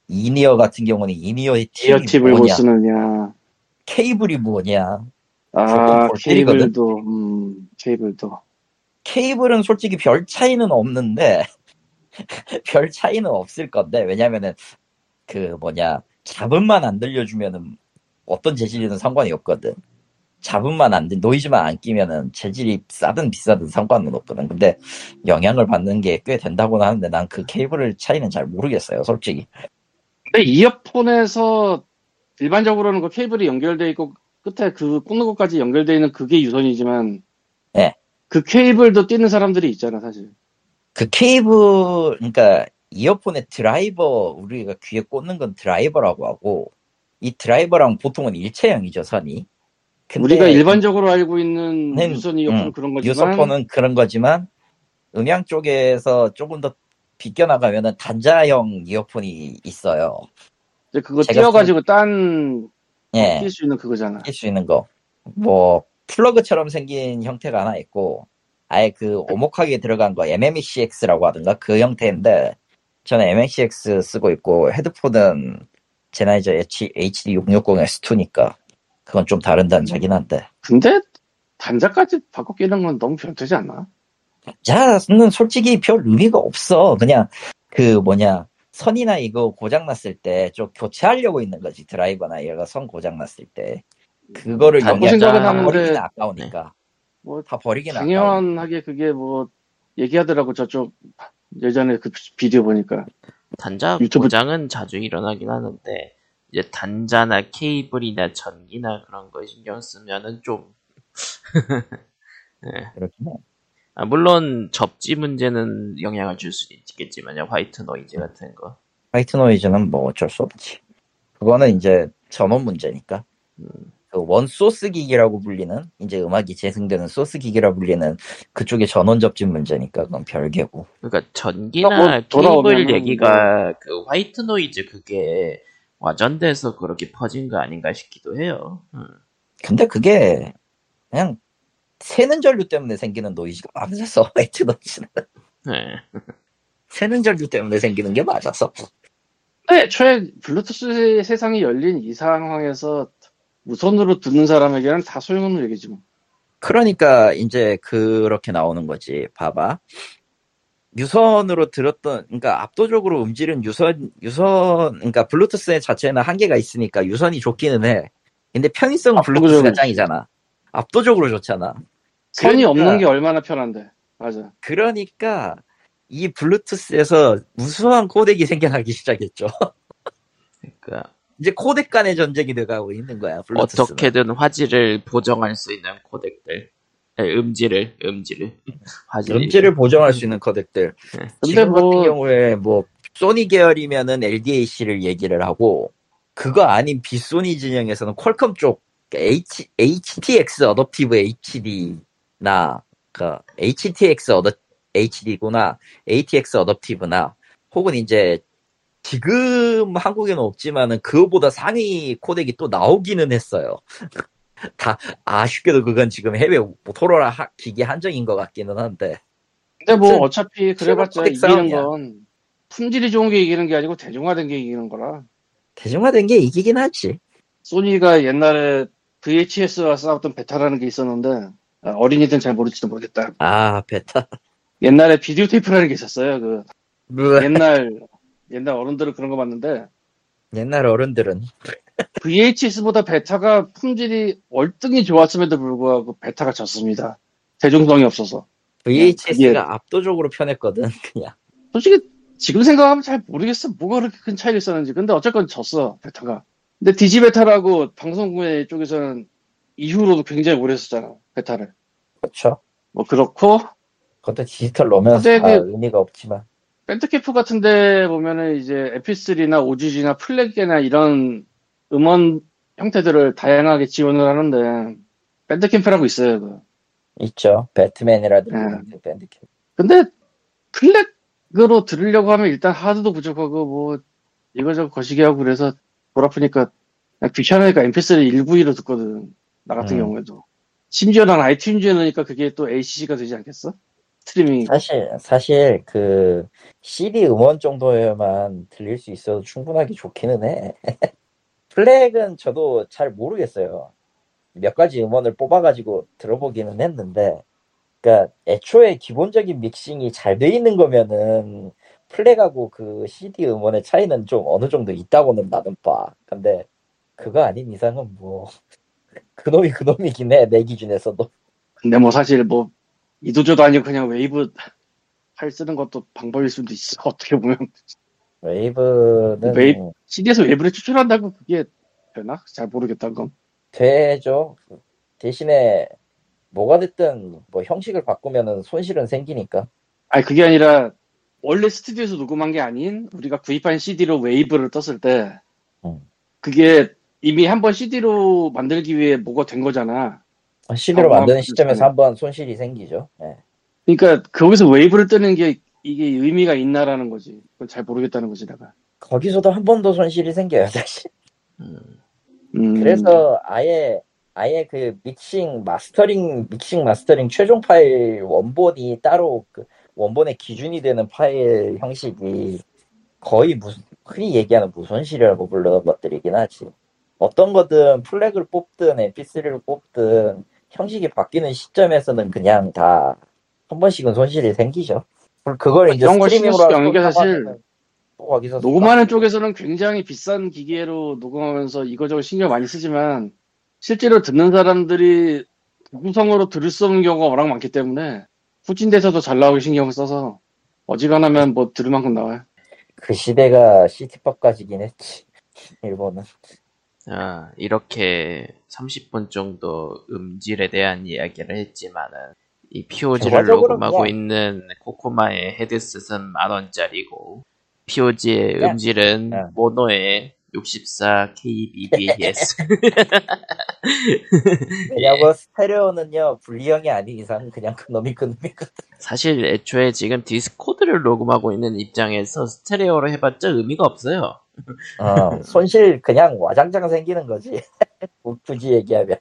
인이어 같은 경우는 인이어의 팁이 팁을 못 뭐냐, 쓰느냐 케이블이 뭐냐, 아? 케이블도 음 케이블도. 케이블은 솔직히 별 차이는 없는데 별 차이는 없을 건데 왜냐면은 그 뭐냐 잡음만 안 들려주면은 어떤 재질이든 상관이 없거든. 잡음만 안 들, 노이즈만 안 끼면은 재질이 싸든 비싸든 상관은 없거든. 근데 영향을 받는 게 꽤 된다고는 하는데 난 그 케이블 차이는 잘 모르겠어요 솔직히. 근데 이어폰에서 일반적으로는 그 케이블이 연결돼 있고 끝에 그 꽂는 것까지 연결돼 있는 그게 유선이지만 네. 그 케이블도 뛰는 사람들이 있잖아 사실 그 케이블 그러니까 이어폰의 드라이버 우리가 귀에 꽂는 건 드라이버라고 하고 이 드라이버랑 보통은 일체형이죠 선이 근데 우리가 일반적으로 알고 있는 네, 유선 이어폰은 음, 그런 거지만 유서폰은 그런 거지만 음향 쪽에서 조금 더 비껴나가면은 단자형 이어폰이 있어요. 이제 그거 제가 띄워가지고 딴 예, 낄 수 있는 그거잖아 낄 수 있는 거. 뭐 플러그처럼 생긴 형태가 하나 있고 아예 그 오목하게 들어간 거 MMECX라고 하던가 그 형태인데 저는 MMECX 쓰고 있고 헤드폰은 제나이저 HD660S2니까 그건 좀 다른 단자긴 한데 근데 단자까지 바꿔 끼는 건 너무 변태지 않나? 자는 솔직히 별 의미가 없어. 그냥 그 뭐냐 선이나 이거 고장 났을 때 좀 교체하려고 있는 거지 드라이버나 얘가 선 고장 났을 때 그거를 다 영양 생각은 다 하는데, 버리기는 아까우니까 뭐다 버리기는 아까워. 당연하게 그게 뭐 얘기하더라고 저쪽 예전에 그 비디오 보니까 단자 유튜브- 고장은 자주 일어나긴 하는데 이제 단자나 케이블이나 전기나 그런 거 신경 쓰면은 좀 그렇긴 해. 아, 물론 접지 문제는 영향을 줄 수 있겠지만요 화이트 노이즈 같은 거 화이트 노이즈는 뭐 어쩔 수 없지. 그거는 이제 전원 문제니까. 그 원 소스 기기라고 불리는 이제 음악이 재생되는 소스 기기라 불리는 그쪽의 전원 접지 문제니까 그건 별개고. 그러니까 전기나 뭐 돌아오면은 케이블 얘기가 그 화이트 노이즈 그게 와전돼서 그렇게 퍼진 거 아닌가 싶기도 해요. 음. 근데 그게 그냥 새는 전류 때문에 생기는 노이즈가 맞아서 화이트 노이즈는 네. 새는 전류 때문에 생기는 게 맞아서. 근데 애초에 블루투스 세상이 열린 이 상황에서 무선으로 듣는 사람에게는 다 소용없는 얘기지 뭐. 그러니까 이제 그렇게 나오는 거지. 봐봐. 유선으로 들었던, 그러니까 압도적으로 음질은 유선, 유선, 그러니까 블루투스 자체에는 한계가 있으니까 유선이 좋기는 해. 근데 편의성은 블루투스가 짱이잖아. 압도적으로 좋잖아. 선이 그러니까- 없는 게 얼마나 편한데. 맞아. 그러니까 이 블루투스에서 무수한 코덱이 생겨나기 시작했죠. 그러니까 이제 코덱 간의 전쟁이 돼가고 있는 거야. 블루투스는. 어떻게든 화질을 보정할 수 있는 코덱들, 네, 음질을 음질을 화질 음질을 보정할 수 있는 코덱들. 근데 지금 같은 뭐 경우에 뭐 소니 계열이면은 LDAC를 얘기를 하고 그거 아닌 비소니 진영에서는 퀄컴 쪽 H, aptX adaptive HD 나 그 aptX 어댑 HD구나 ATX 어댑티브나 혹은 이제 지금 한국에는 없지만은 그거보다 상위 코덱이 또 나오기는 했어요. 다 아쉽게도 그건 지금 해외 모토로라 하- 기기 한정인 것 같기는 한데 근데 뭐 어차피 그래봤자 이기는. 건 품질이 좋은 게 이기는 게 아니고 대중화된 게 이기는 거라. 대중화된 게 이기긴 하지. 소니가 옛날에 VHS와 싸웠던 베타라는 게 있었는데 아, 어린이들은 잘 모를지도 모르겠다. 아 베타. 옛날에 비디오 테이프라는 게 있었어요. 그 뭐, 옛날 옛날 어른들은 그런 거 봤는데 옛날 어른들은 VHS보다 베타가 품질이 월등히 좋았음에도 불구하고 베타가 졌습니다. 대중성이 없어서. VHS가 그게- 압도적으로 편했거든. 그냥 솔직히 지금 생각하면 잘 모르겠어. 뭐가 그렇게 큰 차이가 있었는지. 근데 어쨌건 졌어, 베타가. 근데 디지베타라고 방송국의 쪽에서는 이후로도 굉장히 오래 했었잖아, 베타를. 그렇죠. 뭐 그렇고, 그것도 디지털 근데 다 그- 의미가 없지만 밴드캠프 같은데 보면은 이제 MP3나 OGG나 FLAC이나 이런 음원 형태들을 다양하게 지원을 하는데, 밴드캠프라고 있어요, 그. 있죠. 배트맨이라든지 네. 그 밴드 캠. 근데 FLAC으로 들으려고 하면 일단 하드도 부족하고 뭐 이거저거 거시기 하고 그래서 볼 아프니까 그냥 귀찮으니까 mp3 192로 듣거든 나 같은 음. 경우에도 심지어 난 아이튠즈에 넣으니까 그게 또 ACC가 되지 않겠어? 스트리밍 사실 사실 그 CD 음원 정도에만 들릴 수 있어도 충분하게 좋기는 해. 플렉은 저도 잘 모르겠어요. 몇 가지 음원을 뽑아가지고 들어보기는 했는데, 그러니까 애초에 기본적인 믹싱이 잘 돼 있는 거면은 FLAC하고 그 CD 음원의 차이는 좀 어느 정도 있다고는 나는 봐. 근데 그거 아닌 이상은 뭐 그놈이 그놈이긴 해 내 기준에서도. 근데 뭐 사실 뭐 이도저도 아니고 그냥 웨이브 팔 쓰는 것도 방법일 수도 있어 어떻게 보면 wave는 wave- CD에서 wave를 추출한다고 그게 되나? 잘 모르겠다 그건 되죠. 대신에 뭐가 됐든 뭐 형식을 바꾸면은 손실은 생기니까. 아니 그게 아니라 원래 스튜디오에서 녹음한 게 아닌 우리가 구입한 CD로 웨이브를 떴을 때 음. 그게 이미 한번 CD로 만들기 위해 뭐가 된 거잖아. CD로 아, 만드는 아, 시점에서 그렇죠. 한번 손실이 생기죠. 예. 그러니까 거기서 웨이브를 뜨는 게 이게 의미가 있나라는 거지. 그건 잘 모르겠다는 거지 내가. 거기서도 한 번 더 손실이 생겨요, 사실. 음, 음, 그래서 아예 아예 그 믹싱 마스터링 믹싱 마스터링 최종 파일 원본이 따로 그 원본의 기준이 되는 파일 형식이 거의 무슨 흔히 얘기하는 무손실이라고 부르는 것들이긴 하지. 어떤 거든 플렉을 뽑든 MP3를 뽑든 형식이 바뀌는 시점에서는 그냥 다 한 번씩은 손실이 생기죠. 그걸 이제 신경 스트리밍으로 하고 사실 녹음하는 쪽에서는 굉장히 비싼 기계로 녹음하면서 이거저거 신경 많이 쓰지만 실제로 듣는 사람들이 구성으로 들을 수 없는 경우가 워낙 많기 때문에 후진돼서도 잘 나오게 신경을 써서 어지간하면 뭐 들을 만큼 나와요. 그 시대가 시티팝까지긴 했지. 일본은. 아, 이렇게 30분 정도 음질에 대한 이야기를 했지만은 이 POG를 녹음하고 그냥- 있는 코코마의 헤드셋은 만 원짜리고 POG의 그냥- 음질은 네. 모노의 64 kbps 왜냐고 스테레오는요 분리형이 아닌 이상 그냥 그놈이 그놈이거든. 사실 애초에 지금 디스코드를 녹음하고 있는 입장에서 스테레오로 해봤자 의미가 없어요. 어, 손실 그냥 와장창 생기는 거지. 뭐 굳이 얘기하면.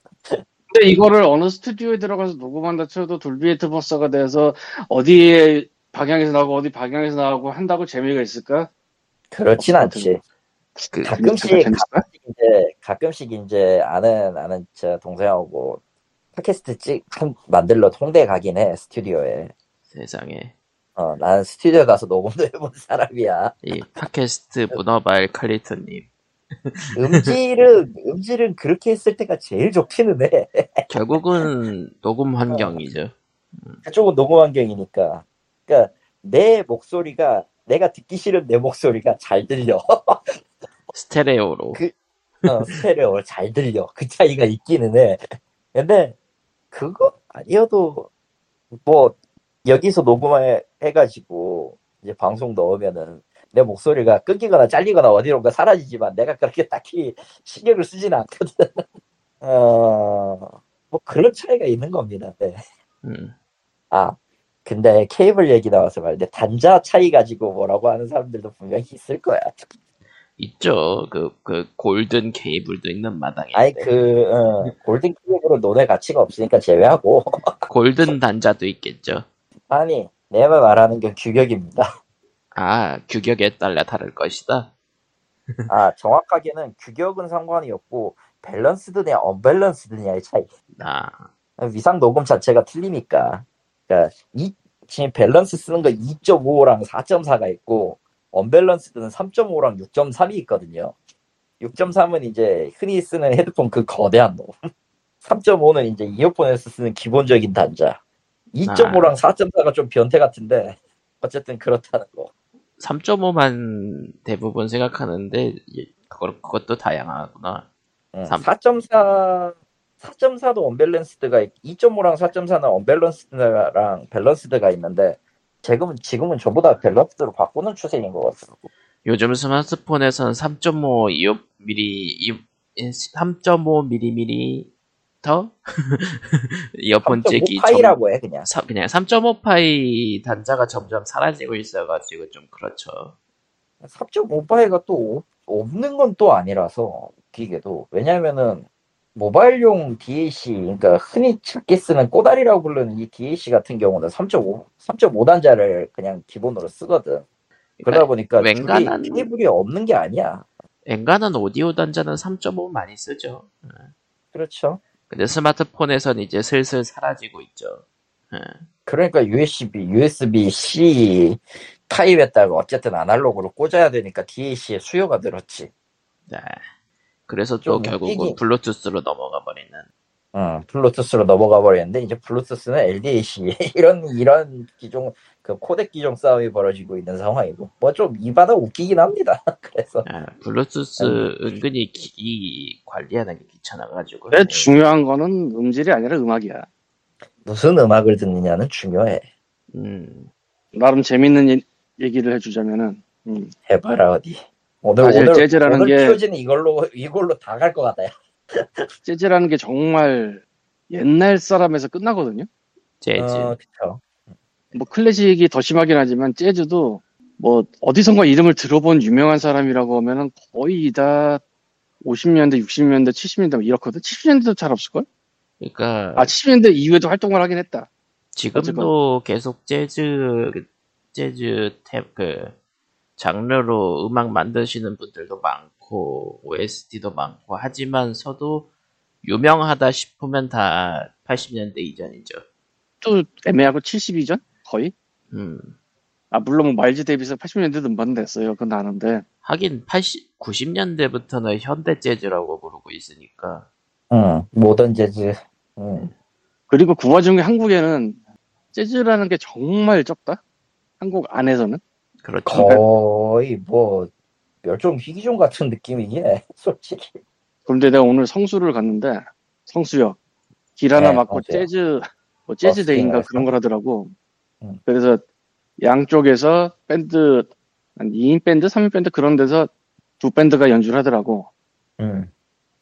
근데 이거를 어느 스튜디오에 들어가서 녹음한다 쳐도 돌비 애트버스가 돼서 어디에 방향에서 나오고 어디 방향에서 나오고 한다고 재미가 있을까? 그렇진 않지. 그 가끔씩? 가끔씩 이제 가끔씩 이제 아는 아는 저 동생하고 팟캐스트 찍 한, 만들러 홍대 가긴 해 스튜디오에. 세상에 어, 나는 스튜디오 가서 녹음도 해본 사람이야. 이 팟캐스트 문어발 칼리터님 음질은 음질은 그렇게 했을 때가 제일 좋기는 해. 결국은 녹음 환경이죠. 그쪽은 녹음 환경이니까. 그러니까 내 목소리가 내가 듣기 싫은 내 목소리가 잘 들려. 스테레오로 그- 어, 스테레오 잘 들려. 그 차이가 있기는 해. 근데 그거 아니어도 뭐 여기서 녹음해 해가지고 이제 방송 넣으면은 내 목소리가 끊기거나 잘리거나 어디론가 사라지지만 내가 그렇게 딱히 신경을 쓰지는 않거든. 어, 뭐 그런 차이가 있는 겁니다. 네. 음. 아, 근데 케이블 얘기 나와서 말인데 단자 차이 가지고 뭐라고 하는 사람들도 분명히 있을 거야. 있죠. 그, 그, 골든 케이블도 있는 마당에. 아이 그 어, 골든 케이블은 논의 가치가 없으니까 제외하고 골든 단자도 있겠죠. 아니 내가 말하는 건 규격입니다. 아, 규격에 따라 다를 것이다. 아 정확하게는 규격은 상관이 없고 밸런스드냐 언밸런스드냐의 차이. 아, 위상 녹음 자체가 틀리니까. 그러니까 이 지금 밸런스 쓰는 거 2.5랑 4.4가 있고 언밸런스드는 3.5랑 6.3이 있거든요. 6.3은 이제 흔히 쓰는 헤드폰 그 거대한 놈. 3.5는 이제 이어폰에서 쓰는 기본적인 단자. 2.5랑 4.4가 좀 변태 같은데 어쨌든 그렇다는 거. 3.5만 대부분 생각하는데, 예, 그걸, 그것도 다양하구나. 응, 삼. 4.4 4.4도 언밸런스드가 있, 2.5랑 4.4는 언밸런스드랑 밸런스드가 있는데 지금은 지금은 전부 다 밸런스드로 바꾸는 추세인 것 같더라고. 요즘 스마트폰에서는 3.5 mm, 3.5mm 더? 이어폰 잭이 좀, 파이라고 해 그냥. 사- 그냥 3.5 파이 단자가 점점 사라지고 있어가지고 좀 그렇죠. 3.5 파이가 또 없- 없는 건 또 아니라서 웃기게도 왜냐면은 모바일용 DAC 그러니까 흔히 작게 쓰는 꼬다리라고 부르는 이 DAC 같은 경우는 3.5 3.5 단자를 그냥 기본으로 쓰거든. 그러다 보니까 웬간한- 케이블이 없는 게 아니야. 엔간한 오디오 단자는 3.5 많이 쓰죠. 그렇죠. 근데 스마트폰에선 이제 슬슬 사라지고 있죠. 예. 그러니까 USB, USB-C 타입에다가 어쨌든 아날로그로 꽂아야 되니까 DAC의 수요가 늘었지. 네. 그래서 또좀 결국은 웃기긴- 블루투스로 넘어가 버리는. 응, 블루투스로 넘어가 버렸는데 이제 블루투스는 LDAC 이런 이런 기종 그 코덱 기종 싸움이 벌어지고 있는 상황이고 뭐 좀 이바다 웃기긴 합니다. 그래서 예, 블루투스 은근히 기기 관리하는 게 귀찮아가지고. 근데 중요한 거는 음질이 아니라 음악이야. 무슨 음악을 듣느냐는 중요해. 음, 나름 재밌는 예- 얘기를 해주자면은 음, 해봐라 어디. 오늘 사실 오늘 재즈라는 오늘 게- 표지는 이걸로 이걸로 다 갈 것 같다. 재즈라는 게 정말 옛날 사람에서 끝나거든요. 재즈. 어, 그쵸. 뭐 클래식이 더 심하긴 하지만 재즈도 뭐 어디선가 이름을 들어본 유명한 사람이라고 하면은 거의 다 50년대, 60년대, 70년대 이렇거든. 70년대도 잘 없을걸? 그러니까 아 70년대 이후에도 활동을 하긴 했다. 지금도 계속 재즈 재즈 탭그 장르로 음악 만드시는 분들도 많고 OST도 많고 하지만서도 유명하다 싶으면 다 80년대 이전이죠. 또 애매하고 72전 거의. 음. 아 물론 뭐 마일즈 데이비스 80년대도 음반 냈어요. 그건 아는데 하긴 80, 90년대부터는 현대 재즈라고 부르고 있으니까 응, 모던 재즈. 응. 그리고 그 와중에 한국에는 재즈라는 게 정말 적다. 한국 안에서는 그렇죠. 거의 뭐 멸종 희귀종 같은 느낌이긴 해 솔직히 그런데 내가 오늘 성수를 갔는데 성수역 길 하나 네, 막고 맞아요. 재즈 뭐 재즈 버스킹을 데이인가. 그런 걸 하더라고. 음. 그래서 양쪽에서 밴드 한 2인 밴드, 3인 밴드 그런 데서 두 밴드가 연주를 하더라고. 음.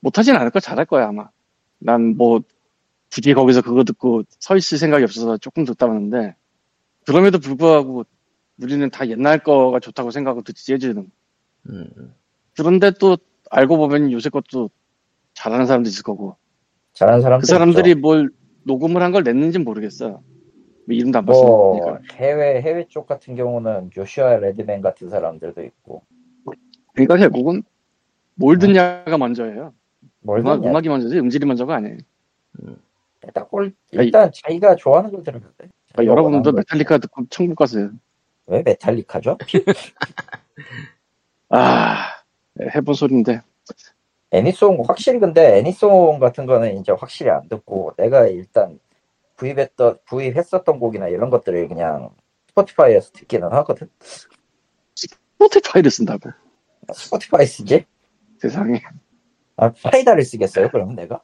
못하진 않을 거 잘할 거야 아마. 난 뭐 굳이 거기서 그거 듣고 서 있을 생각이 없어서 조금 듣다 봤는데 그럼에도 불구하고 우리는 다 옛날 거가 좋다고 생각하고 듣지 재즈는. 음, 그런데 또 알고 보면 요새 것도 잘하는 사람도 있을 거고 잘하는 사람들 그 사람들이 뭘 녹음을 한 걸 냈는지 모르겠어. 뭐 이름도 안 뭐 봤으니까. 해외 해외 쪽 같은 경우는 조슈아 레드맨 같은 사람들도 있고 그러니까 결국은 뭘 듣냐가 먼저예요. 뭘 음악, 듣냐 음악 이 먼저지 음질이 먼저가 아니에요. 일단 꼴 일단 자기가 좋아하는 걸 들으면 돼 그러니까 여러분도 메탈리카 듣고 천국 가세요. 왜 메탈리카죠? 아 해본 소리인데 애니송 확실히 근데 애니송 같은 거는 이제 확실히 안 듣고 내가 일단 구입했던 구입했었던 곡이나 이런 것들을 그냥 스포티파이에서 듣기는 하거든. 스포티파이를 쓴다고 스포티파이 쓰지? 세상에 아, 파이다를 쓰겠어요? 그러면 내가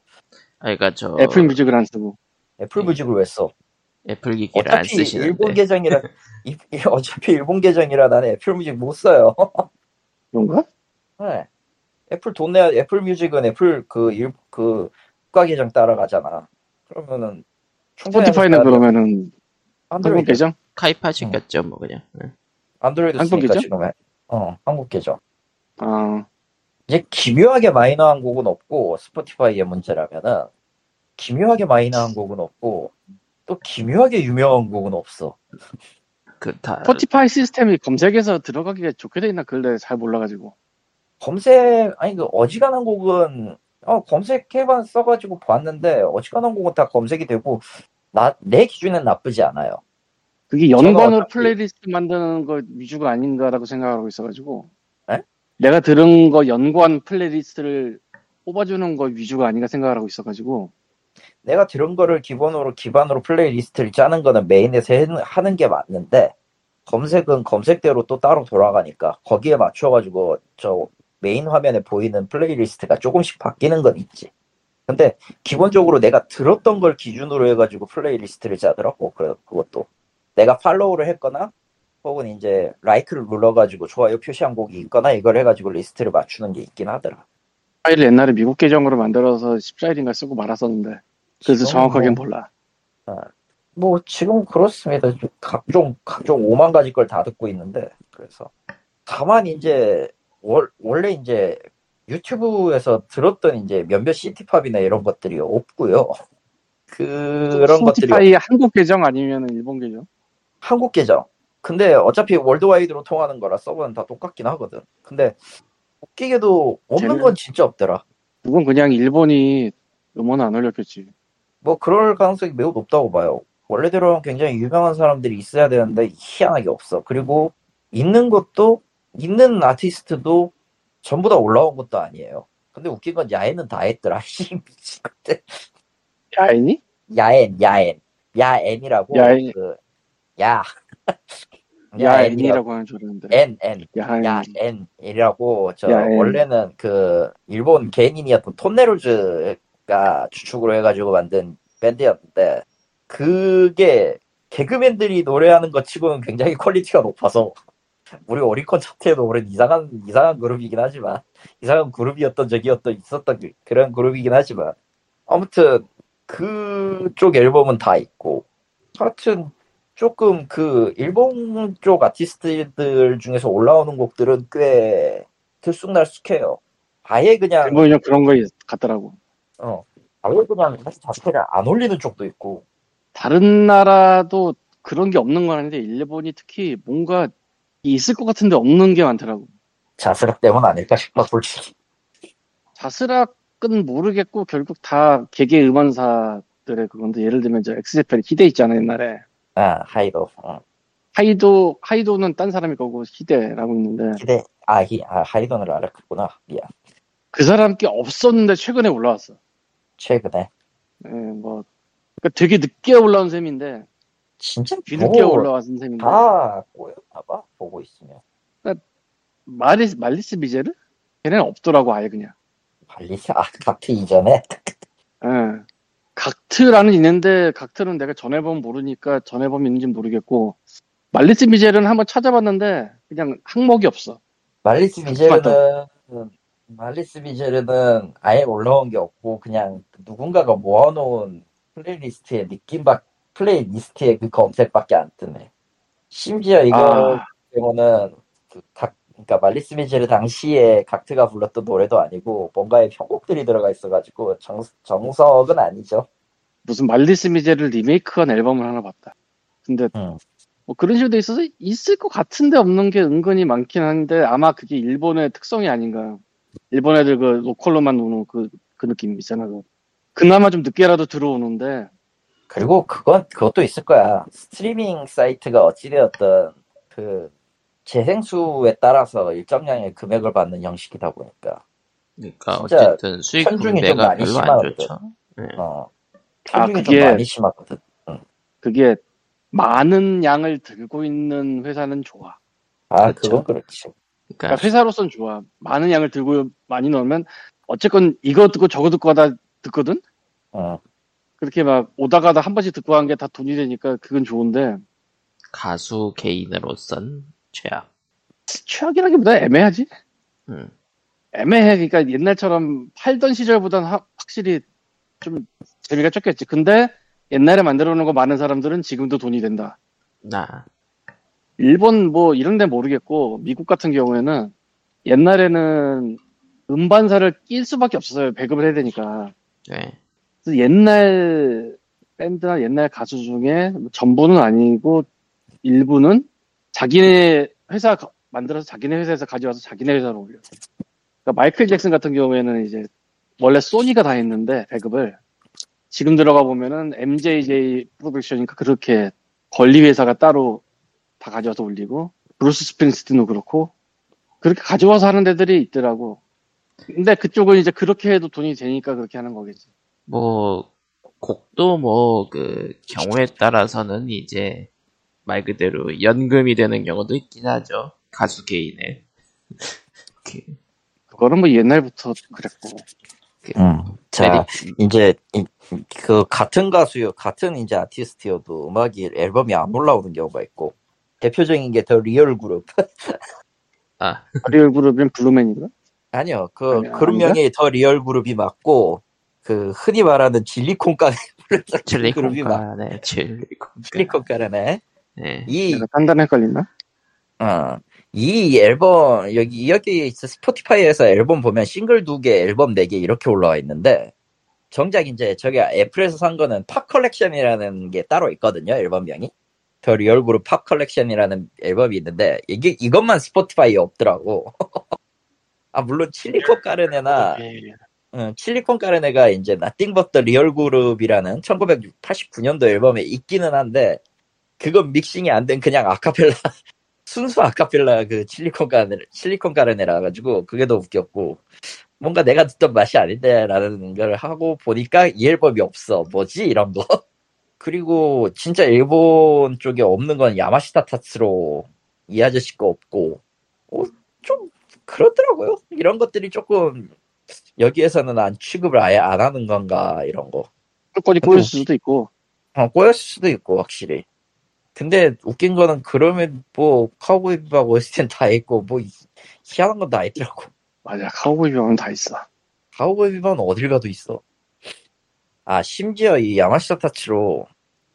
아, 그러니까 저 애플 뮤직을 안 쓰고 애플 뮤직을 왜 써? 애플 기기를 안 어차피 쓰시는데 일본 계정이라 이- 이- 어차피 일본 계정이라 나는 애플 뮤직 못 써요. 그런가? 네. 애플 돈 내야 애플 뮤직은 애플 그일그 국가 계정 따라가잖아. 그러면은 스포티파이는 그러면은 한국 안드로이드 계정? 카이파 시켰죠 뭐 그냥. 네. 안드로이드 한국 계정? 지금 해. 어 한국 계정. 아 이제 기묘하게 마이너한 곡은 없고 스포티파이의 문제라면은 기묘하게 마이너한 곡은 없고 또 기묘하게 유명한 곡은 없어. 그다 스포티파이 시스템이 검색해서 들어가기가 좋게 돼 있나 그걸 잘 몰라가지고 검색 아니 그 어지간한 곡은 어 검색해봐 써가지고 봤는데 어지간한 곡은 다 검색이 되고 나 내 기준엔 나쁘지 않아요. 그게 연관으로 플레이리스트 만드는 거 위주가 아닌가라고 생각하고 있어가지고 에? 내가 들은 거 연관 플레이리스트를 뽑아주는 거 위주가 아닌가 생각을 하고 있어가지고 내가 들은 거를 기본으로 기반으로 플레이리스트를 짜는 거는 메인에서 해- 하는 게 맞는데 검색은 검색대로 또 따로 돌아가니까 거기에 맞춰가지고 저 메인 화면에 보이는 플레이리스트가 조금씩 바뀌는 건 있지. 근데 기본적으로 내가 들었던 걸 기준으로 해가지고 플레이리스트를 짜더라고. 그래 그것도 내가 팔로우를 했거나 혹은 이제 라이크를 눌러가지고 좋아요 표시한 곡이 있거나 이걸 해가지고 리스트를 맞추는 게 있긴 하더라. 파일을 옛날에 미국 계정으로 만들어서 14일인가 쓰고 말았었는데 그래서 지금은 정확하게는 뭐- 몰라 뭐 지금 그렇습니다. 각종 각종 오만 가지 걸 다 듣고 있는데 그래서 다만 이제 월, 원래 이제 유튜브에서 들었던 이제 몇몇 시티팝이나 이런 것들이 없고요. 그런 것들이 스포티파이 한국 계정 아니면 일본 계정 한국 계정. 근데 어차피 월드와이드로 통하는 거라 서버는 다 똑같긴 하거든. 근데 웃기게도 없는 쟤는- 건 진짜 없더라. 그건 그냥 일본이 음원 안 올렸겠지 뭐 그럴 가능성이 매우 높다고 봐요. 원래대로는 굉장히 유명한 사람들이 있어야 되는데 희한하게 없어. 그리고 있는 것도 있는 아티스트도 전부 다 올라온 것도 아니에요. 근데 웃긴 건 야엔은 다 했더라. 씨 미친 것들. 야인이? 야엔, 야엔, 야엔이라고 야엔. 그 야. 야인이라고 하는 줄 알았는데 N 야인 야엔이라고 저 야엔. 원래는 그 일본 개인인이었던 톤네로즈 가 주축으로 해가지고 만든 밴드였는데 그게 개그맨들이 노래하는 것 치고는 굉장히 퀄리티가 높아서 우리 오리콘 차트에도 오른 이상한 이상한 그룹이긴 하지만 이상한 그룹이었던 적이 어떤 있었던 그- 그런 그룹이긴 하지만 아무튼 그쪽 앨범은 다 있고 하여튼 조금 그 일본 쪽 아티스트들 중에서 올라오는 곡들은 꽤 들쑥날쑥해요. 아예 그냥 일본이 좀 그런 거 같더라고 어. 아예 그냥 사실 자체를 안 올리는 쪽도 있고. 다른 나라도 그런 게 없는 건 아닌데 일본이 특히 뭔가 있을 것 같은데 없는 게 많더라고. 자스락 때문 아닐까 싶어 솔직히. 자스락은 모르겠고 결국 다 개개 음원사들의 그건데 예를 들면 저 엑스제펠 히데 있잖아 옛날에. 아 하이도. 어. 하이도 하이도는 딴 사람이 거고 히데라고 있는데. 기대 아, 히, 아 하이돈을 알았구나. 미안. 그 사람 게 없었는데 최근에 올라왔어 최근에 예, 뭐 그러니까 되게 늦게 올라온 셈인데 진짜 뒤늦게 올라왔은 셈인데 다 꼬였나봐 보고 있으면 말리스 말리스 미제르? 걔네는 없더라고 아예 그냥. 발리스 아 각트 이전에 예. 각트라는 있는데 각트는 내가 전해보면 모르니까 전해보면 있는지 모르겠고 말리스 미제르는 한번 찾아봤는데 그냥 항목이 없어. 말리스 비제르는 말리스 비제르는 아예 올라온 게 없고 그냥 누군가가 모아놓은 플레이리스트의 느낌밖 플레이리스트의 그 검색밖에 안 뜨네. 심지어 이거 아. 때문은 그 각, 그러니까 말리스 비제르 당시에 각트가 불렀던 노래도 아니고 뭔가의 편곡들이 들어가 있어가지고 정, 정석은 아니죠. 무슨 말리스 미제르 리메이크한 앨범을 하나 봤다. 근데 음. 뭐 그런 식으로 돼 있어서 있을 것 같은데 없는 게 은근히 많긴 한데 아마 그게 일본의 특성이 아닌가. 일본 애들 그 로컬로만 노는 그, 그 느낌 있잖아. 그. 그나마 좀 늦게라도 들어오는데 그리고 그건 그것도 있을 거야. 스트리밍 사이트가 어찌되었든 그 재생수에 따라서 일정량의 금액을 받는 형식이다 보니까 그러니까 어쨌든 수익 분배가 많이 별로 안 심하거든. 좋죠. 네. 어 아, 그게- 좀 많이 심하거든. 그게 많은 양을 들고 있는 회사는 좋아. 아 그렇죠. 그건 그렇지. 그러니까 그러니까 회사로선 좋아. 많은 양을 들고 많이 넣으면 어쨌건 이거 듣고 저거 듣고 하다 듣거든? 어 그렇게 막 오다 가다 한 번씩 듣고 한 게 다 돈이 되니까 그건 좋은데 가수 개인으로선 최악. 최악이라기보다 애매하지? 음. 애매해. 그러니까 옛날처럼 팔던 시절보단 하- 확실히 좀 재미가 쫓겼지. 근데 옛날에 만들어 놓은 거 많은 사람들은 지금도 돈이 된다. 나 일본 뭐 이런 데 모르겠고 미국 같은 경우에는 옛날에는 음반사를 낄 수밖에 없었어요. 배급을 해야 되니까. 네. 옛날 밴드나 옛날 가수 중에 전부는 아니고 일부는 자기네 회사 가- 만들어서 자기네 회사에서 가져와서 자기네 회사로 올려. 그러니까 마이클 잭슨 같은 경우에는 이제 원래 소니가 다 했는데 배급을 지금 들어가 보면은 MJJ 프로덕션이니까 그렇게 권리 회사가 따로 다 가져와서 올리고 브루스 스프링스틴도 그렇고 그렇게 가져와서 하는 데들이 있더라고. 근데 그쪽은 이제 그렇게 해도 돈이 되니까 그렇게 하는 거겠지. 뭐 곡도 뭐 그 경우에 따라서는 이제 말 그대로 연금이 되는 경우도 있긴 하죠. 가수 개인의. 그, 그거는 뭐 옛날부터 그랬고. 음. 자 이제 이- 그 같은 가수요 같은 이제 아티스트여도 음악이 앨범이 안 올라오는 경우가 있고 대표적인 게 The Real Group 아 Real Group은 Blue Man인가? 아니요 그 아니, 그룹 아닌가? 명이 The Real Group이 맞고 그 흔히 말하는 칠리콘가 그룹이 맞 칠리콘가 네 칠리콘가라네 네. 이 단단히 헷갈린다? 어, 이 앨범, 여기, 여기 스포티파이에서 앨범 보면 싱글 두 개, 앨범 네 개 이렇게 올라와 있는데, 정작 이제 저기 애플에서 산 거는 Pop Collection이라는 게 따로 있거든요, 앨범명이. The Real Group Pop Collection이라는 앨범이 있는데, 이게, 이것만 스포티파이에 없더라고. 아, 물론 Chili Con Carne나, 예. 응, Chili Con Carne가 이제 Nothing But the Real Group이라는 1989년도 앨범에 있기는 한데 그건 믹싱이 안 된 그냥 아카펠라 순수 아카펠라 그 Chili Con Carne Chili Con Carne라 가지고 그게 더 웃겼고 뭔가 내가 듣던 맛이 아닌데라는 걸 하고 보니까 이 앨범이 없어 뭐지 이런 거 그리고 진짜 일본 쪽에 없는 건 야마시타 타츠로 이 아저씨 거 없고 어, 좀 그렇더라고요 이런 것들이 조금 여기에서는 안 취급을 아예 안 하는 건가 이런 거 꿀거리 꼬일 수도 있고. 어, 꼬였을 수도 있고 확실히 근데 웃긴 거는 그러면 뭐 카우보이 비밥 OST는 다 있고 뭐 희- 희한한 건 다 있더라고 맞아. 카우보이 비방은 다 있어. 카우보이 비밥은 어딜 가도 있어 아 심지어 이 야마시타 타치로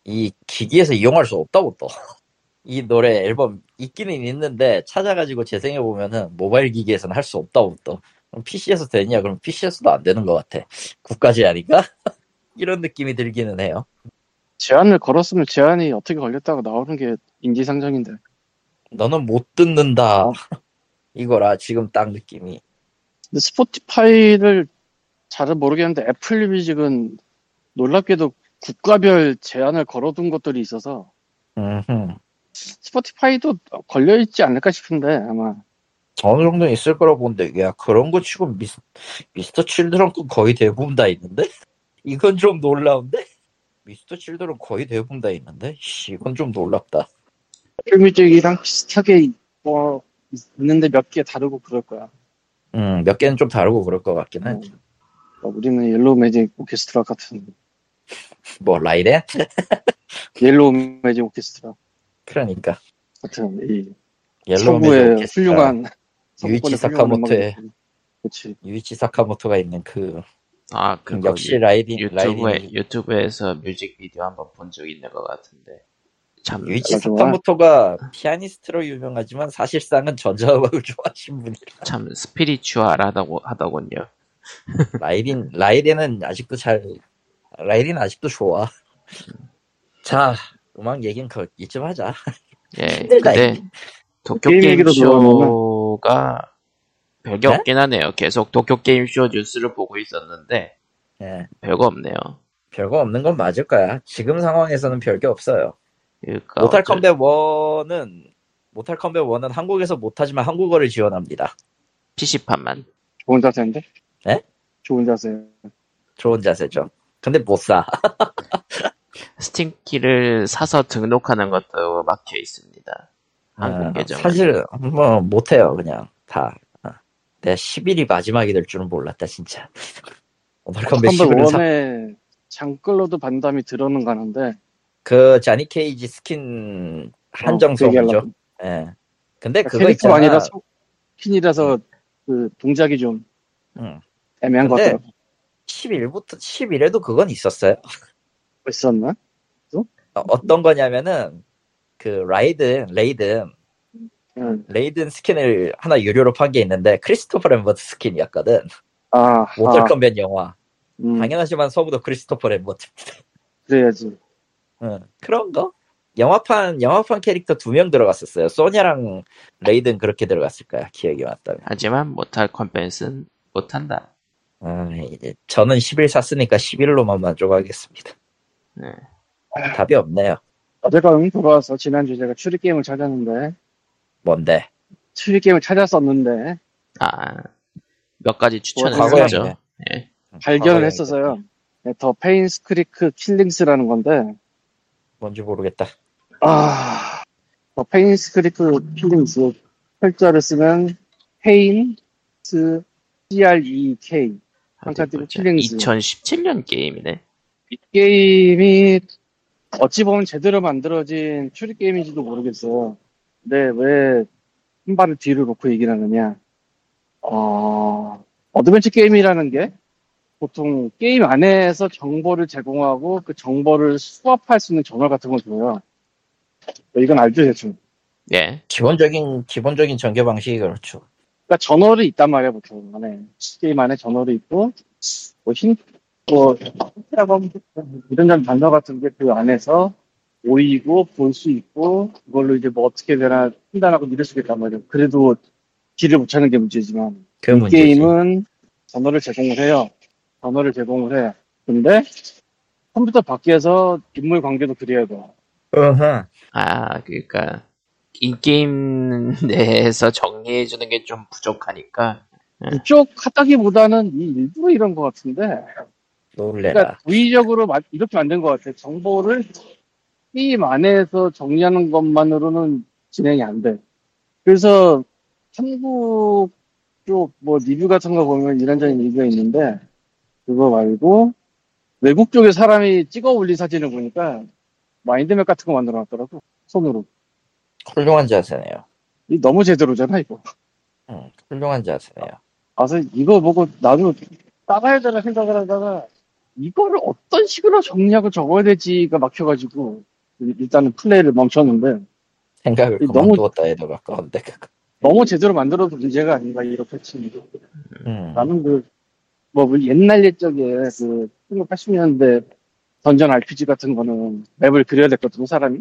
이 기기에서 이용할 수 없다고 또 이 노래 앨범 있기는 있는데 찾아가지고 재생해 보면은 모바일 기기에서는 할 수 없다고 또. 그럼 PC에서 되냐? 그럼 PC에서도 안 되는 것 같아. 국가제 아닌가? 이런 느낌이 들기는 해요. 제한을 걸었으면 제한이 어떻게 걸렸다고 나오는 게 인지상정인데. 너는 못 듣는다. 이거라, 지금 딱 느낌이. 근데 스포티파이를 잘은 모르겠는데 애플 뮤직은 놀랍게도 국가별 제한을 걸어둔 것들이 있어서 음흠. 스포티파이도 걸려 있지 않을까 싶은데 아마 어느 정도 있을 거라고 보는데, 야, 그런 거 치고 미스, 미스터 칠드런 건 거의 대부분 다 있는데? 이건 좀 놀라운데? 미스터 칠드는 거의 대부분 다 있는데 씨, 이건 좀 놀랍다. 필뮤직이랑 비슷하게 뭐 있는데 몇 개 다르고 그럴 거야. 음, 몇 개는 좀 다르고 그럴 것 같긴 해. 어. 우리는 Yellow Magic Orchestra 같은 뭐 라이덴? Yellow Magic Orchestra 그러니까 같은 이 Yellow 서부의 Magic Orchestra, 훌륭한 유이치 사카모토의- 그렇지. 유이치 사카모토가 있는 그 아, 그 그거 역시 라이딘 유튜브에 라이딘 유튜브에서 뮤직비디오 한번 본 적 있는 것 같은데 참 유이치 좋아. 사카모토가 피아니스트로 유명하지만 사실상은 전자음악을 좋아하신 분이 참 spiritual하다고 하더군요. 라이딘 라이딘은 아직도 잘 라이딘은 아직도 좋아. 자 음악 얘기는 그 이쯤 하자. 예, 힘들다, 근데 이게. 도쿄 게임 쇼가 별게 네? 없긴 하네요. 계속 도쿄 게임 쇼 뉴스를 보고 있었는데 예, 별거 없네요. 별거 없는 건 맞을 거야. 지금 상황에서는 별게 없어요. 그러니까 모탈 어쩔- 컴뱃 1은 모탈 컴뱃 1은 한국에서 못하지만 한국어를 지원합니다. PC판만 좋은 자세인데? 네? 좋은 자세. 좋은 자세죠. 근데 못 사. 스팀키를 사서 등록하는 것도 막혀 있습니다. 한국 아, 계정. 사실 뭐 못해요 그냥 다. 어. 내가 10일이 마지막이 될 줄은 몰랐다 진짜. 10일을 사. 원에 장클로드 반담이 들어는 가는데 그 자니 케이지 스킨 한정성이죠. 얘기하려고. 예. 근데 그거 캐릭터 있잖아. 아니라 스킨이라서 그 동작이 좀 응. 애매한 것 같더라고. 11부터 11에도 그건 있었어요. 있었나? 어, 어떤 거냐면은 그 라이든 레이든 응. 레이든 스킨을 하나 유료로 판 게 있는데 크리스토퍼 램버트 스킨이었거든. 아, Mortal 아 Kombat 영화. 음, 당연하지만 성우도 크리스토퍼 램버트. 그래야지. 응. 그런 거? 영화판 영화판 캐릭터 두 명 들어갔었어요. 소냐랑 레이든 그렇게 들어갔을 거야. 기억이 맞다면. 하지만 Mortal Kombat은 못한다. 아, 이제 저는 11 샀으니까 11로만 만족하겠습니다. 네. 답이 없네요. 어제가 돌아와서 지난주 제가 추리 게임을 찾았는데 뭔데? 추리 게임을 찾았었는데 아, 몇 가지 추천을 했죠. 예. 발견을 과거에 했어서요. 네, The Painscreek Killings라는 건데 뭔지 모르겠다. 아, The Painscreek Killings 철자를 쓰면 Pains C-R-E-K 띄고 Killings 2017년 게임이네. 이 게임이 어찌 보면 제대로 만들어진 추리 게임인지도 모르겠어요. 근데 왜 한 발을 뒤로 놓고 얘기를 하느냐. 어, 어드벤처 게임이라는 게 보통 게임 안에서 정보를 제공하고 그 정보를 수합할 수 있는 저널 같은 걸 줘요. 이건 알죠, 대충. 예. 기본적인 기본적인 전개 방식이 그렇죠. 그러니까 저널이 있단 말이야, 보통. 안에. 게임 안에 저널이 있고, 뭐, 힌, 뭐, 힌트라고 하면 이런저런 단어 같은 게 그 안에서 보이고, 볼 수 있고, 그걸로 이제 뭐 어떻게 되나 판단하고 이럴 수 있단 말이야. 그래도 길을 못 찾는 게 문제지만. 그이 문제지. 게임은 전어를 제공을 해요. 전어를 제공을 해. 근데 컴퓨터 밖에서 인물 관계도 그려야 돼. 어허. 아, 그러니까 이 게임 내에서 정리해 주는 게 좀 부족하니까 이쪽 하다기보다는 이 일부러 이런 것 같은데. 놀래라. 그러니까 무의적으로 마- 이렇게 만든 것 같아. 정보를 게임 안에서 정리하는 것만으로는 진행이 안 돼. 그래서 한국 쪽 뭐 리뷰 같은 거 보면 이런저런 리뷰가 있는데 그거 말고 외국 쪽에 사람이 찍어 올린 사진을 보니까 마인드맵 같은 거 만들어 놨더라고 손으로 훌륭한 자세네요. 이 너무 제대로잖아 이거 응, 훌륭한 자세네요. 그래서 이거 보고 나도 따라야 되나 생각을 하다가 이거를 어떤 식으로 정리하고 적어야 될지가 막혀가지고 일단은 플레이를 멈췄는데 생각을 이 너무- 그만두었다 해도 가까운데. 너무 제대로 만들어도 문제가 아닌가 이렇게 치는 게. 음. 나는 그, 뭐, 옛날 옛적에 그, 1980년대 던전 RPG 같은 거는 맵을 그려야 됐거든요, 사람이.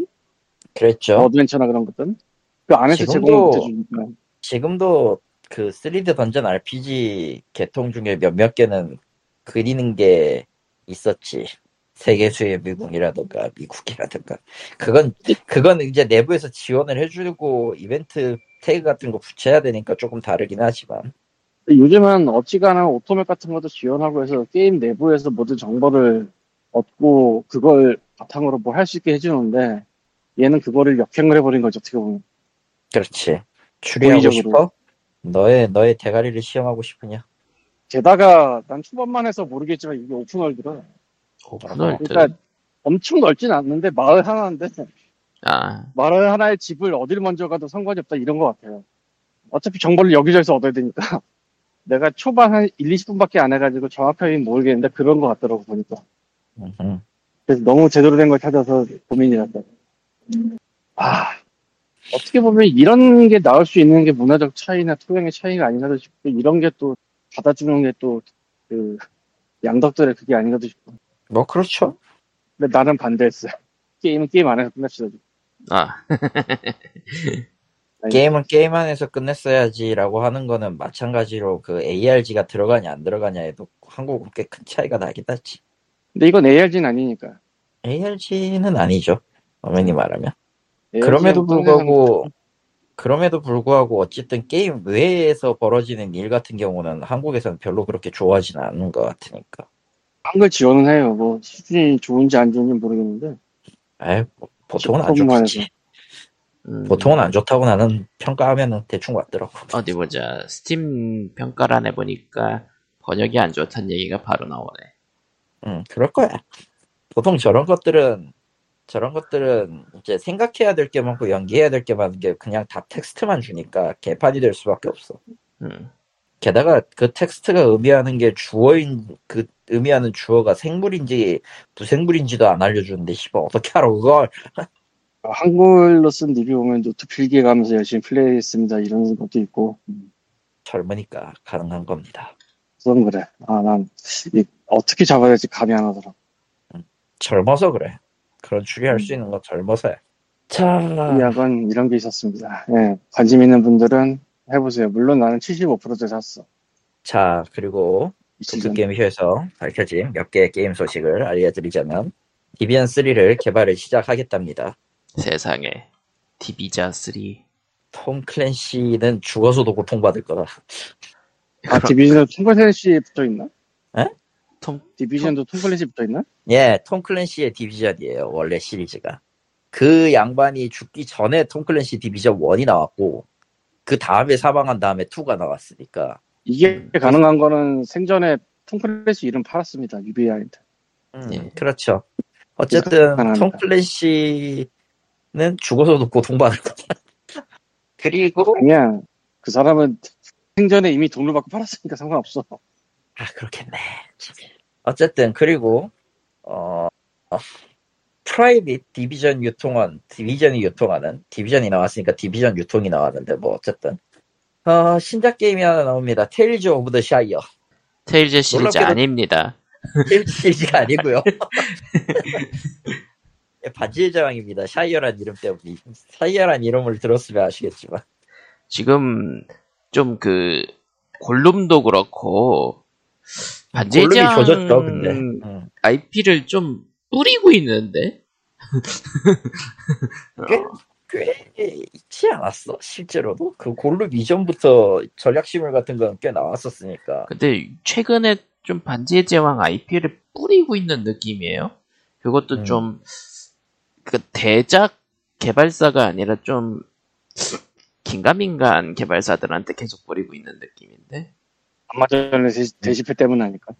그랬죠. 어드벤처나 그런 것들은. 그 안에서 제공을 못해주니까. 지금도 그 3D 던전 RPG 계통 중에 몇몇 개는 그리는 게 있었지. 세계수의 미궁이라든가 미궁이라든가. 그건 그건 이제 내부에서 지원을 해주고 이벤트 태그 같은 거 붙여야 되니까 조금 다르긴 하지만. 요즘은 어찌가나 automap 같은 것도 지원하고 해서 게임 내부에서 모든 정보를 얻고 그걸 바탕으로 뭘 할 수 있게 해주는데 얘는 그거를 역행을 해버린 거죠 어떻게 보면 그렇지. 추리하고 고의적으로. 싶어? 너의 너의 대가리를 시험하고 싶으냐? 게다가 난 초반만 해서 모르겠지만 이게 open world라 open world. 그러니까 엄청 넓진 않는데 마을 하나인데 아, 마을 하나의 집을 어딜 먼저 가도 상관이 없다 이런 것 같아요. 어차피 정보를 여기저기서 얻어야 되니까. 내가 초반 한 1, 20분밖에 안 해가지고 정확하게 모르겠는데 그런 것 같더라고 보니까. 음흠. 그래서 너무 제대로 된 걸 찾아서 고민이랐다. 아, 어떻게 보면 이런 게 나올 수 있는 게 문화적 차이나 토양의 차이가 아닌가도 싶고, 이런 게 또 받아주는 게 또, 그, 양덕들의 그게 아닌가도 싶고. 뭐 그렇죠. 근데 나는 반대했어요. 게임은 게임 안에서 끝냅시다. 아, 게임은 게임 안에서 끝냈어야지라고 하는 거는 마찬가지로 그 ARG가 들어가냐 안 들어가냐에도 한국은 꽤 큰 차이가 나긴 하지. 근데 이건 ARG는 아니니까. ARG는 아니죠. 엄연히 음. 말하면. 는 그럼에도 불구하고 그럼에도 불구하고 어쨌든 게임 외에서 벌어지는 일 같은 경우는 한국에서는 별로 그렇게 좋아하지는 않는 것 같으니까. 한글 지원은 해요. 뭐 수준이 좋은지 안 좋은지 모르겠는데 아이, 뭐, 보통은 안 좋겠지. 음, 보통은 안 좋다고 나는 평가하면은 대충 왔더라고. 어디 보자. 스팀 평가란에 보니까 번역이 안 좋다는 얘기가 바로 나오네. 응, 그럴 거야. 보통 저런 것들은 저런 것들은 이제 생각해야 될 게 많고 연계해야 될 게 많은 게 그냥 다 텍스트만 주니까 개판이 될 수밖에 없어. 음, 게다가 그 텍스트가 의미하는 게 주어인 그 의미하는 주어가 생물인지 부생물인지도 안 알려주는데 씨발 어떻게 알아 그걸? 아, 한글로 쓴 리뷰 보면 노트 필기해 가면서 열심히 플레이했습니다 이런 것도 있고 음, 젊으니까 가능한 겁니다. 그건 그래. 아난 어떻게 잡아야 될지 감이 안 오더라. 젊어서 그래. 그런 추리할 수 있는 건 젊어서야. 자, 이 약은 이런 게 있었습니다. 예, 관심 있는 분들은 해보세요. 물론 나는 75% 때 샀어. 자 그리고. 도쿄게임쇼에서 밝혀진 몇 개의 게임 소식을 알려드리자면 Division 3를 개발을 시작하겠답니다. 세상에. Division 3. Tom Clancy는 죽어서도 고통받을 거다. 아 Division도 Tom Clancy 붙어 있나? 톰, Division도 Tom Clancy 붙어 있나? 예, Tom Clancy의 Division이에요. 원래 시리즈가. 그 양반이 죽기 전에 Tom Clancy Division 1이 나왔고 그 다음에 사망한 다음에 2가 나왔으니까 이게 음, 가능한 거는 생전에 통클래시 이름 팔았습니다. UBI한테. 음, 예. 그렇죠. 어쨌든. 톰 클랜시는 죽어서도 고통받을 거다. 그리고 아니야. 그 사람은 생전에 이미 돈을 받고 팔았으니까 상관없어. 아 그렇겠네. 어쨌든 그리고 어, 어, 프라이빗 디비전 유통원 Division이 유통하는 Division이 나왔으니까 Division 유통이 나왔는데 뭐 어쨌든 어, 신작 게임이 하나 나옵니다. Tales of the Shire. Tales 시리즈 아닙니다. Tales 시리즈가 아니고요. 예, 반지의 제왕입니다. Shire란 이름 때문에 Shire란 이름을 들었으면 아시겠지만 지금 좀 그 골룸도 그렇고 반지의 골룸이 제왕 조졌죠. 근데 음. IP를 좀 뿌리고 있는데 꽤, 꽤 있지 않았어? 실제로도 그 골룸 이전부터 전략시물 같은 건 꽤 나왔었으니까. 근데 최근에 좀 반지의 제왕 IP를 뿌리고 있는 느낌이에요. 그것도 음. 좀 그 대작 개발사가 아니라 좀 긴가민가한 개발사들한테 계속 뿌리고 있는 느낌인데 아마존의 대- 대지패 때문 아닐까?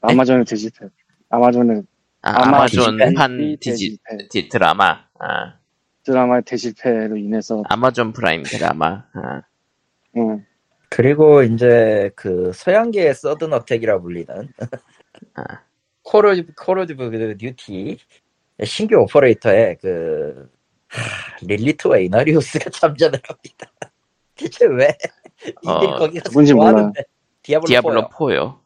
아마존의 대실패. 아마존의 아, 아마 아마존판 디지패? 디지. 디- 드라마 아, 드라마의 대실패로 인해서 아마존 Prime 드라마 아, 응. 그리고 이제 그 서양계의 Sudden Attack이라 불리는 아. Call Call of Duty 신규 오퍼레이터의 그 하, 릴리트와 이나리우스가 참전을 합니다. 대체 왜 이들이 어, 거기가 좋아하는데 Diablo, Diablo 4요. 4요.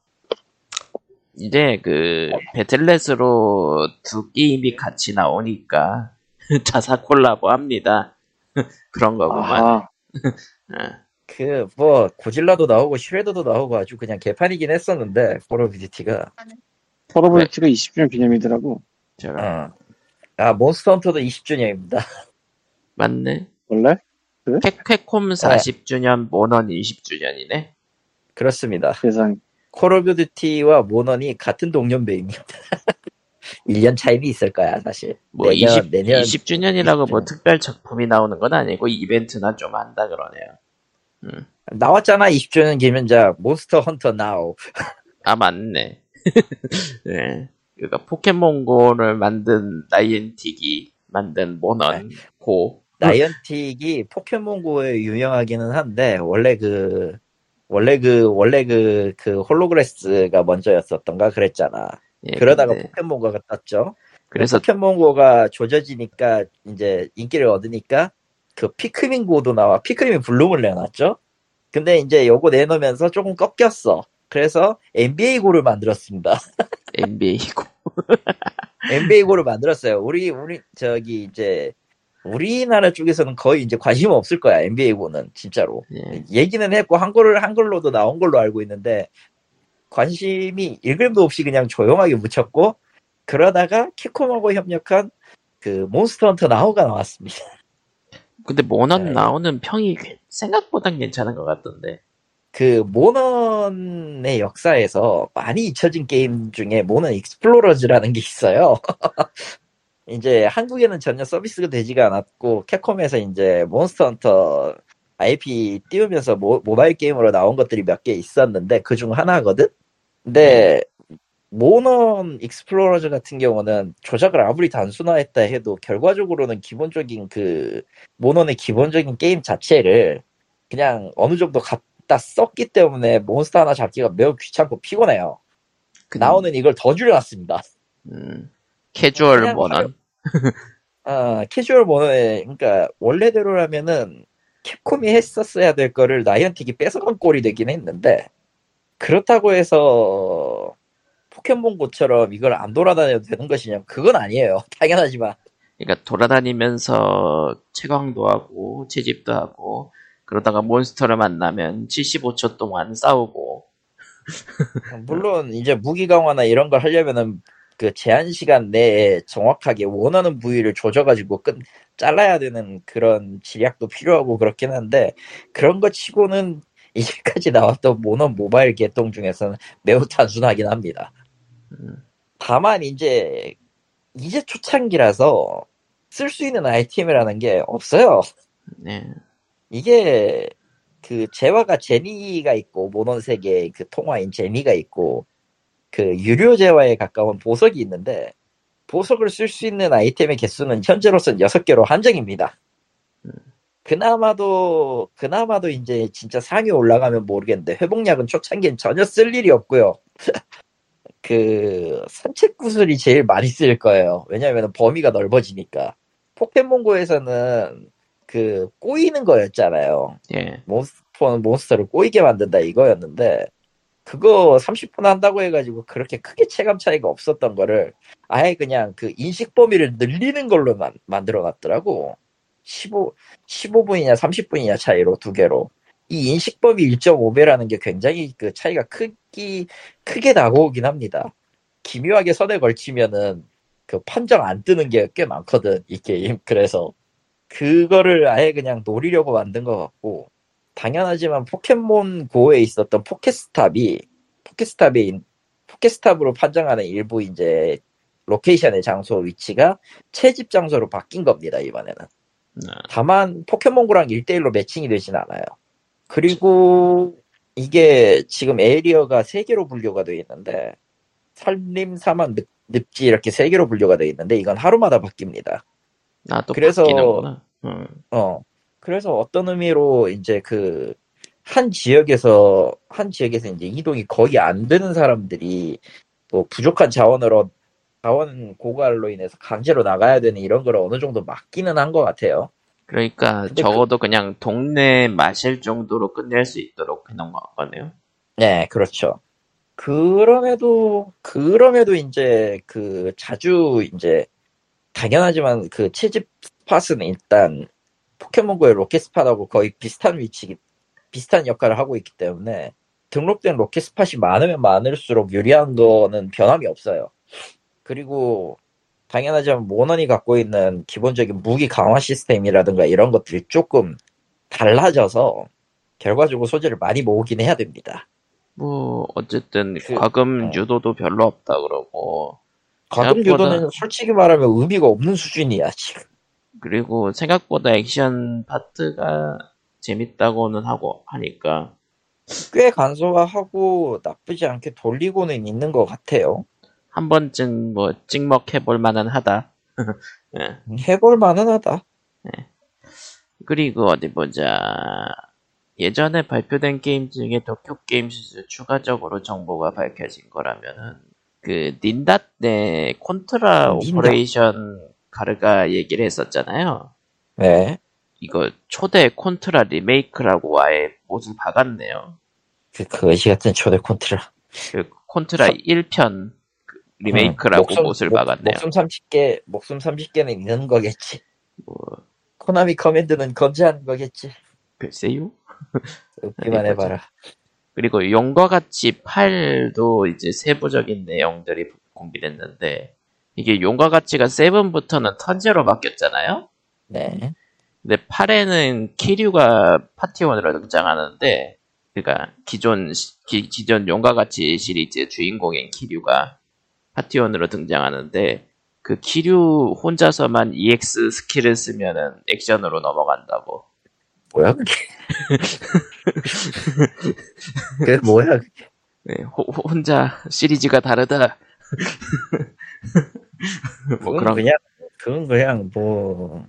이제 그 Battle.net으로 두 게임이 같이 나오니까 자사 콜라보 합니다. 그런 거구만. 아, 아, 그뭐 고질라도 나오고 슈레더도 나오고 아주 그냥 개판이긴 했었는데 Duty가 Call of Duty가 20주년 기념이더라고. 제가 어. 아 Monster Hunter도 20주년입니다. 맞네. 원래? 캡, 캡콤 40주년, 모넌 20주년이네. 그렇습니다. 세상. Call of Duty와 모넌이 같은 동년배입니다. 1년 차이는 있을 거야, 사실. 뭐 내년, 20, 내년. 20주년이라고 뭐 20주년. 특별 작품이 나오는 건 아니고 이벤트나 좀 한다 그러네요. 나왔잖아, 20주년 기념작. Monster Hunter Now. 아 맞네. 네. 그러니까 Pokémon GO를 만든 Niantic이 만든 모넌 네. GO. 나이언틱이 포켓몬고에 유명하기는 한데, 원래 그, 원래 그, 원래 그, 그 홀로그래스가 먼저였었던가 그랬잖아. 예, 그러다가 근데 포켓몬고가 떴죠. 그래서 포켓몬고가 조져지니까 이제 인기를 얻으니까 그 피크민 고도 나와 피크민 블룸을 내놨죠. 근데 이제 요거 내놓으면서 조금 꺾였어. 그래서 NBA고를 만들었습니다. NBA고. NBA고를 만들었어요. 우리 우리 저기 이제 우리나라 쪽에서는 거의 이제 관심 없을 거야. NBA고는 진짜로. 예. 얘기는 했고 한글 한글로도 나온 걸로 알고 있는데 관심이 1그램도 없이 그냥 조용하게 묻혔고 그러다가 캡콤하고 협력한 그 몬스터 헌터 나우가 나왔습니다. 근데 모넌 네. 나오는 평이 괜- 생각보단 괜찮은 것 같던데. 그 모넌의 역사에서 많이 잊혀진 게임 중에 모넌 Explorers라는 게 있어요. 이제 한국에는 전혀 서비스가 되지가 않았고 Capcom에서 이제 Monster Hunter IP 띄우면서 모, 모바일 게임으로 나온 것들이 몇 개 있었는데 그 중 하나거든. 근데 모넌 Explorers 같은 경우는 조작을 아무리 단순화했다 해도 결과적으로는 기본적인 그 모넌의 기본적인 게임 자체를 그냥 어느 정도 갖다 썼기 때문에 몬스터 하나 잡기가 매우 귀찮고 피곤해요. 그 나오는 이걸 더 줄여놨습니다. 음, 캐주얼 모넌. 아, 캐주얼 모노에, 그러니까, 원래대로라면은, 캡콤이 했었어야 될 거를 나이언틱이 뺏어간 꼴이 되긴 했는데, 그렇다고 해서, 포켓몬고처럼 이걸 안 돌아다녀도 되는 것이냐? 그건 아니에요. 당연하지만. 그러니까 돌아다니면서 채광도 하고 채집도 하고 그러다가 몬스터를 만나면 75초 동안 싸우고 물론, 이제 무기 강화나 이런 걸 하려면은, 그 제한 시간 내에 정확하게 원하는 부위를 조져가지고 끝, 잘라야 되는 그런 지략도 필요하고 그렇긴 한데, 그런 거 치고는 이제까지 나왔던 모넌 모바일 개통 중에서는 매우 단순하긴 합니다. 음, 다만 이제 이제 초창기라서 쓸 수 있는 아이템이라는 게 없어요. 네. 이게 그 재화가 제니가 있고 모넌 세계의 그 통화인 제니가 있고 그 유료 재화에 가까운 보석이 있는데 보석을 쓸 수 있는 아이템의 개수는 현재로서는 6개로 한정입니다. 그나마도 그나마도 이제 진짜 상위 올라가면 모르겠는데 회복약은 초창기엔 전혀 쓸 일이 없고요. 그 산책 구슬이 제일 많이 쓸 거예요. 왜냐하면 범위가 넓어지니까. 포켓몬고에서는 그 꼬이는 거였잖아요. 예. 몬스터는 몬스터를 꼬이게 만든다 이거였는데 그거 30분 한다고 해가지고 그렇게 크게 체감 차이가 없었던 거를 아예 그냥 그 인식 범위를 늘리는 걸로 만, 만들어 놨더라고. 15, 15분이냐 30분이냐 차이로 두 개로. 이 인식 범위 1.5배라는 게 굉장히 그 차이가 크기 크게 나고 오긴 합니다. 기묘하게 선에 걸치면은 그 판정 안 뜨는 게 꽤 많거든 이 게임. 그래서 그거를 아예 그냥 노리려고 만든 것 같고 당연하지만 Pokémon GO에 있었던 PokéStop이 PokéStop이 PokéStop으로 판정하는 일부 이제 로케이션의 장소 위치가 채집 장소로 바뀐 겁니다 이번에는. 아, 다만 Pokémon GO랑 1대1로 matching이 되진 않아요. 그리고 이게 지금 에리어가 3개로 분류가 되어 있는데 산림, 사막, 늪, 늪지 이렇게 3개로 분류가 되어 있는데 이건 하루마다 바뀝니다. 나도 그래서- 바뀌는구나. 음, 어. 그래서 어떤 의미로 이제 그 한 지역에서 한 지역에서 이제 이동이 거의 안 되는 사람들이 뭐 부족한 자원으로 자원 고갈로 인해서 강제로 나가야 되는 이런 걸 어느 정도 막기는 한 것 같아요. 그러니까 근데 적어도 그... 냥 동네 마실 정도로 끝낼 수 있도록 해놓은 것 같네요. 네, 그렇죠. 그럼에도 그럼에도 이제 그 자주 이제 당연하지만 그 채집 spot은 일단 Pokémon GO의 포켓 spot하고 거의 비슷한 위치 비슷한 역할을 하고 있기 때문에 등록된 포켓 spot이 많으면 많을수록 유리한 거는 변함이 없어요. 그리고 당연하지만 모넌이 갖고 있는 기본적인 무기 강화 시스템이라든가 이런 것들이 조금 달라져서 결과적으로 소재를 많이 모으긴 해야 됩니다. 뭐 어쨌든 그- 과금 어. 유도도 별로 없다 그러고 생각보다- 유도는 솔직히 말하면 의미가 없는 수준이야 지금. 그리고 생각보다 액션 파트가 재밌다고는 하고 하니까 꽤 간소화하고 나쁘지 않게 돌리고는 있는 것 같아요. 한 번쯤 뭐 찍먹해볼 만은 하다. 예. 해볼 만은 하다. 그리고 어디 보자. 예전에 발표된 게임 중에 도쿄 게임쇼 추가적으로 정보가 밝혀진 거라면은 그 닌다 때 Contra 닌다. Operation Galuga 얘기를 했었잖아요. 네. 이거 초대 Contra 리메이크라고 아예 못을 박았네요. 그 거지 같은 초대 콘트라. 그 콘트라 1편 리메이크라고 목숨- 못을 목- 박았네요. 목숨 30개, 목숨 30개는 있는 거겠지. 뭐 코나미 커맨드는 건재한 거겠지. 글쎄요. 웃기만 해봐라. 그리고 용과 같이 8도 이제 세부적인 내용들이 공개됐는데 이게 용과 같이가 7부터는 턴제로 바뀌었잖아요. 네. 근데 8에는 키류가 파티원으로 등장하는데 그러니까 기존 시- 기, 기존 용과 같이 시리즈 주인공인 키류가 파티원으로 등장하는데 그 키류 혼자서만 EX 스킬을 쓰면은 액션으로 넘어간다고. 뭐야 그게? 그게 뭐야 그게? 네, 호- 호- 혼자 시리즈가 다르다. 뭐 그런 그냥 그건 그냥 뭐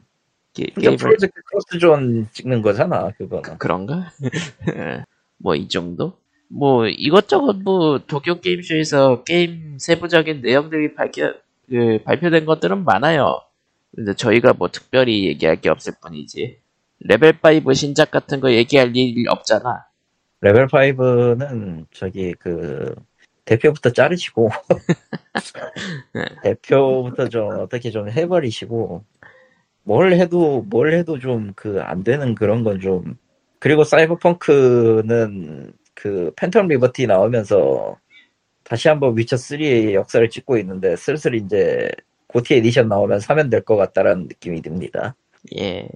게, 그냥 게임을 Project X Zone 찍는 거잖아 그거는. 그 런가? 뭐 이 정도? 뭐 이것저것 뭐 도쿄 게임쇼에서 게임 세부적인 내용들이 밝혀 그 발표된 것들은 많아요. 근데 저희가 뭐 특별히 얘기할 게 없을 뿐이지. 레벨 5 신작 같은 거 얘기할 일 없잖아. 레벨 5는 저기 그 대표부터 자르시고 네. 대표부터 좀 어떻게 좀 해버리시고 뭘 해도 뭘 해도 좀 그 안 되는 그런 건 좀 그리고 사이버펑크는 그 팬텀 리버티 나오면서 다시 한번 위쳐 3의 역사를 찍고 있는데 슬슬 이제 GOTY edition 나오면 사면 될 것 같다라는 느낌이 듭니다. 예.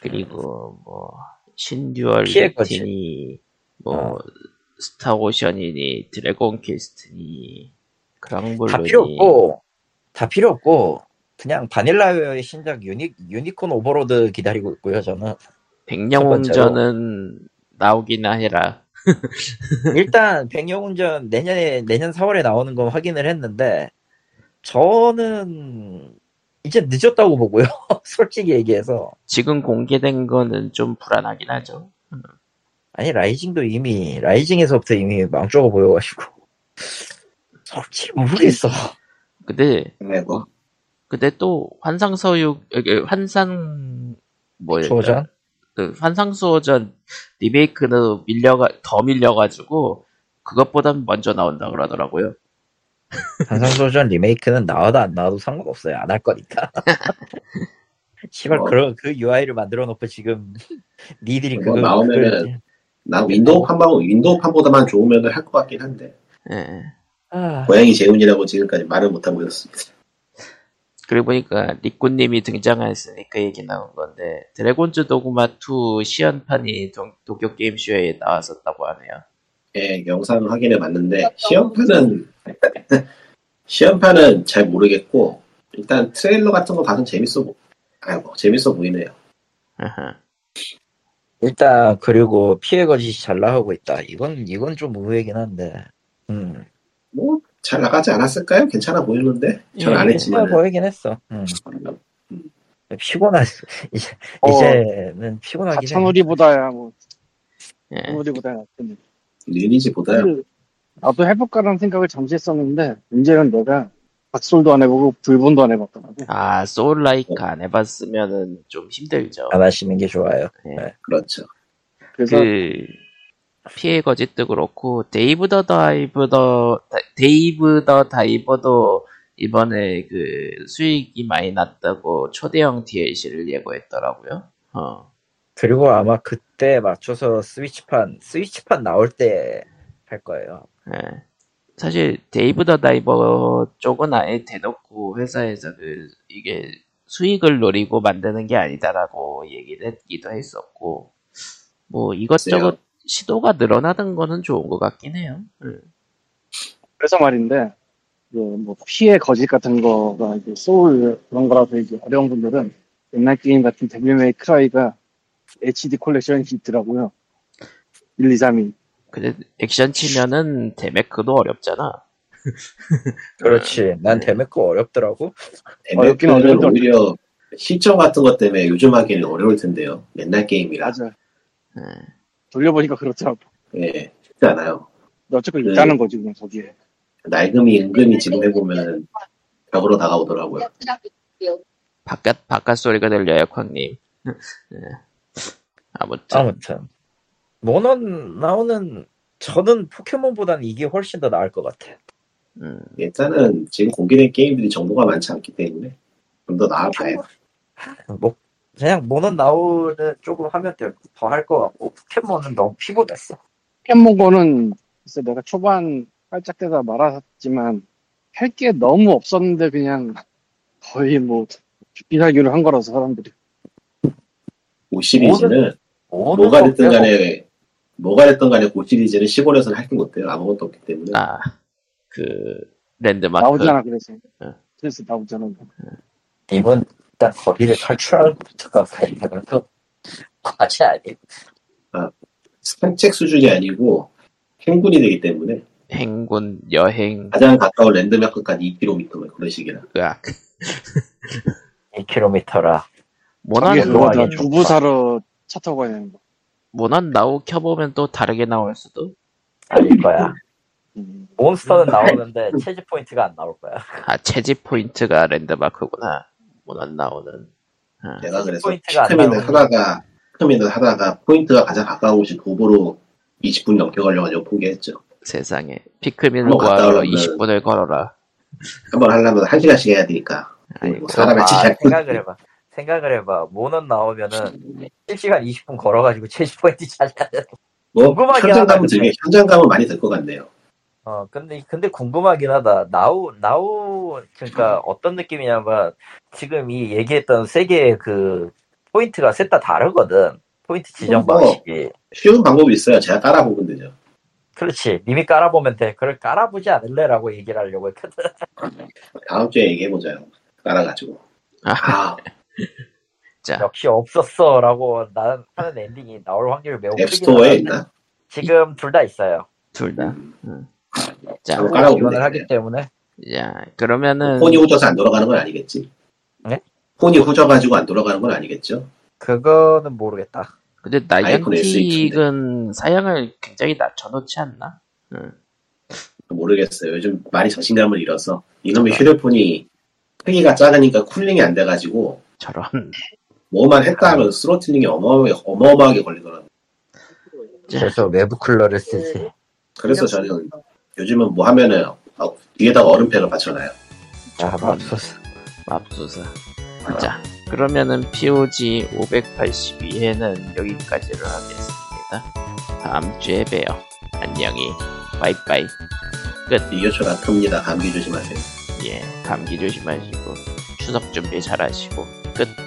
그리고 뭐 신듀얼 P의 거짓. 뭐 어. 스타오션이니 드래곤 퀘스트니 다 그랑블루니. 필요 없고 다 필요 없고 그냥 바닐라웨어의 신작 유니 유니콘 오버로드 기다리고 있고요 저는. 백영웅전은 나오기나 해라. 일단 백영웅전 내년에 내년 4월에 나오는 건 확인을 했는데 저는 이제 늦었다고 보고요 솔직히 얘기해서. 지금 공개된 거는 좀 불안하긴 하죠. 아니 라이징도 이미 라이징에서부터 이미 망조가 보여가지고 솔직히 모르겠어 근데 아이고. 근데 또 환상서육 여기 환상 뭐야 소전 그 환상 수호전 리메이크는 밀려가 더 밀려가지고 그것보단 먼저 나온다 그러더라고요. 한상소전 리메이크는 나와도 안 나와도 상관없어요 안 할 거니까 시발 어. 그런 그 UI를 만들어 놓고 지금 니들이 그거 그거 나오면은 그걸- 난 윈도우 판만 윈도우 판보다만 좋으면 할 것 같긴 한데 예. 아, 고양이 재훈이라고 지금까지 말을 못 하고 있었습니다. 그리고 보니까 리꾸님이 등장했으니 그 얘기 나온 건데 드래곤즈 도그마 2 시연판이 도, 도쿄 게임 쇼에 나왔었다고 하네요. 예, 영상 확인해 봤는데 시연판은 시연판은 잘 모르겠고 일단 트레일러 같은 거 봐서 재밌어 보 아이고 재밌어 보이네요. 아하. 일단 그리고 피해 거짓이 잘 나가고 있다. 이건 이건 좀 의외긴 한데. 음. 뭐 잘 나가지 않았을까요? 괜찮아 보이는데 전 예, 안 괜찮아 했지만 보이긴 했어. 음. 피곤하 이제 어. 이제는 피곤하긴 해. 가차놀이보다야 뭐 예. 차놀이보다야 낫겠네. 리니지보다요. 그, 나도 해볼까라는 생각을 잠시 했었는데 문제는 내가 닼솔도 안 해보고 블본도 안 해봤더라고. 아 soul like 안 해봤으면은 좀 힘들죠. 안 하시는 게 좋아요. 그렇죠. 그래서 그 P의 거짓도 그렇고 데이브 더 다이브 더 다- 데이브 더 다이버도 이번에 그 수익이 많이 났다고 초대형 DLC를 예고했더라고요. 어. 그리고 아마 그때 맞춰서 스위치판 스위치판 나올 때 할 거예요. 예. 사실 데이브 더 다이버 쪽은 아예 대놓고 회사에서 그 이게 수익을 노리고 만드는 게 아니다라고 얘기를 했기도 했었고 뭐 이것저것 시도가 늘어나던 거는 좋은 것 같긴 해요. 음. 그래서 말인데 그뭐 P의 거짓 같은 거가 이제 소울 그런 거라서 이제 어려운 분들은 옛날 게임 같은 데빌 메이 크라이가 HD 콜렉션이 있더라고요. 1, 2, 3이. 근데 액션 치면은 데메크도 어렵잖아. 그렇지. 난 데메크 어렵더라고. 어렵긴 MF는 어려운데. 오히려 시점 같은 것 때문에 요즘 하기는 어려울 텐데요. 옛날 게임이라. 맞아. 예. 돌려보니까 그렇더라고. 예, 쉽지 않아요. 어쨌건 네. 있다는 거지, 그냥 거기에. 낡음이 은근히 지금 해보면 벽으로 다가오더라고요. 바깥 바깥 소리가 들려요, 쾅님. 예. 아무튼 아무튼 모넌 나오는 저는 포켓몬보다는 이게 훨씬 더 나을 것 같아. 음, 일단은 지금 공개된 게임들이 정보가 많지 않기 때문에 좀 더 나아봐요. 뭐 그냥 모넌 나오는 조금 하면 더할 것 같고 포켓몬은 너무 피곤했어. 포켓몬고는 글쎄 내가 초반 깔짝대다 말았지만 할 게 너무 없었는데 그냥 거의 뭐 죽기 살기로 한 거라서 사람들이. 5 시리즈는 모넌 뭐가 거 됐든 간에 뭐가 됐든 간에 5 시리즈는 시골에서는 할게 못해요. 아무것도 없기 때문에. 아, 그 랜드마크 나오잖아 그래서. 네. 그래서 나오잖아. 님은 일단 거리를 탈출하는 것부터가 그래도 과제 아니에요. 산책 수준이 아니고 행군이 되기 때문에 행군 여행 가장 가까운 랜드마크까지 2km 그런 식이라. 으악 2km라. 모난 좀 부부 사러 차 타고 가야 되는 거. 모난 나오 켜보면 또 다르게 나올 수도 아닐 거야. 음. 몬스터는 나오는데 체지 포인트가 안 나올 거야. 아 채집 포인트가 랜드마크구나 모난 나오는 아, 내가 그래서 피크민을 하다가 피크민을 하다가 포인트가 가장 가까운 곳이 도보로 20분 넘게 걸려가지고 포기했죠. 세상에 피크민을 구하러 오면은 20분을 걸어라 한번 하려면 1시간씩 해야 되니까. 아이고 뭐 사람의 아, 지장. 생각을 해봐. 생각을 해봐. 모넌 나우면은 1시간 20분 걸어가지고 채집 포인트 찾아야 돼. 뭐 궁금하긴 현장감은 되게. 현장감은 많이 들 것 같네요. 어, 근데, 근데 궁금하긴 하다. 나우, 나우, 그러니까 어떤 느낌이냐면, 지금 이 얘기했던 세 개의 그, 포인트가 셋 다 다르거든. 포인트 지정 뭐. 방식이. 쉬운 방법이 있어요. 제가 깔아보면 되죠. 그렇지. 님이 깔아보면 돼. 그걸 깔아보지 않을래라고 얘기를 하려고 했거든. 다음 주에 얘기해보자요. 깔아가지고. 아, 자 역시 없었어라고 나는 하는 엔딩이 나올 확률이 매우 크긴 앱스토어에. 있나? 지금 둘 다 있어요. 둘다 음, 자, 한번 깔아보면 지원을 하기. 때문에. 야 그러면은 폰이 후져서 안 돌아가는 건 아니겠지? 네? 폰이 후져가지고 안 돌아가는 건 아니겠죠? 그거는 모르겠다. 근데 나이언틱은 사양을 굉장히 낮춰놓지 않나? 응. 모르겠어요. 요즘 많이 자신감을 잃어서 이놈의 휴대폰이 크기가 작으니까 cooling이 안 돼가지고 저런 뭐만 했다 하면 throttling이 어마어마하게, 어마어마하게 걸리더라고요. 그래서 외부 쿨러를 쓰지. 그래서 저는 요즘은 뭐 하면은 어, 뒤에다가 얼음팩을 받쳐놔요. 아, 맙소사. 맙소사. 자, 그러면은 POG 582회는 여기까지를 하겠습니다. 다음 주에 봬요. 안녕히. 바이바이. 비교초가 큽니다. 감기 조심하세요. 예, 감기 조심하시고 추석 준비 잘하시고 끝.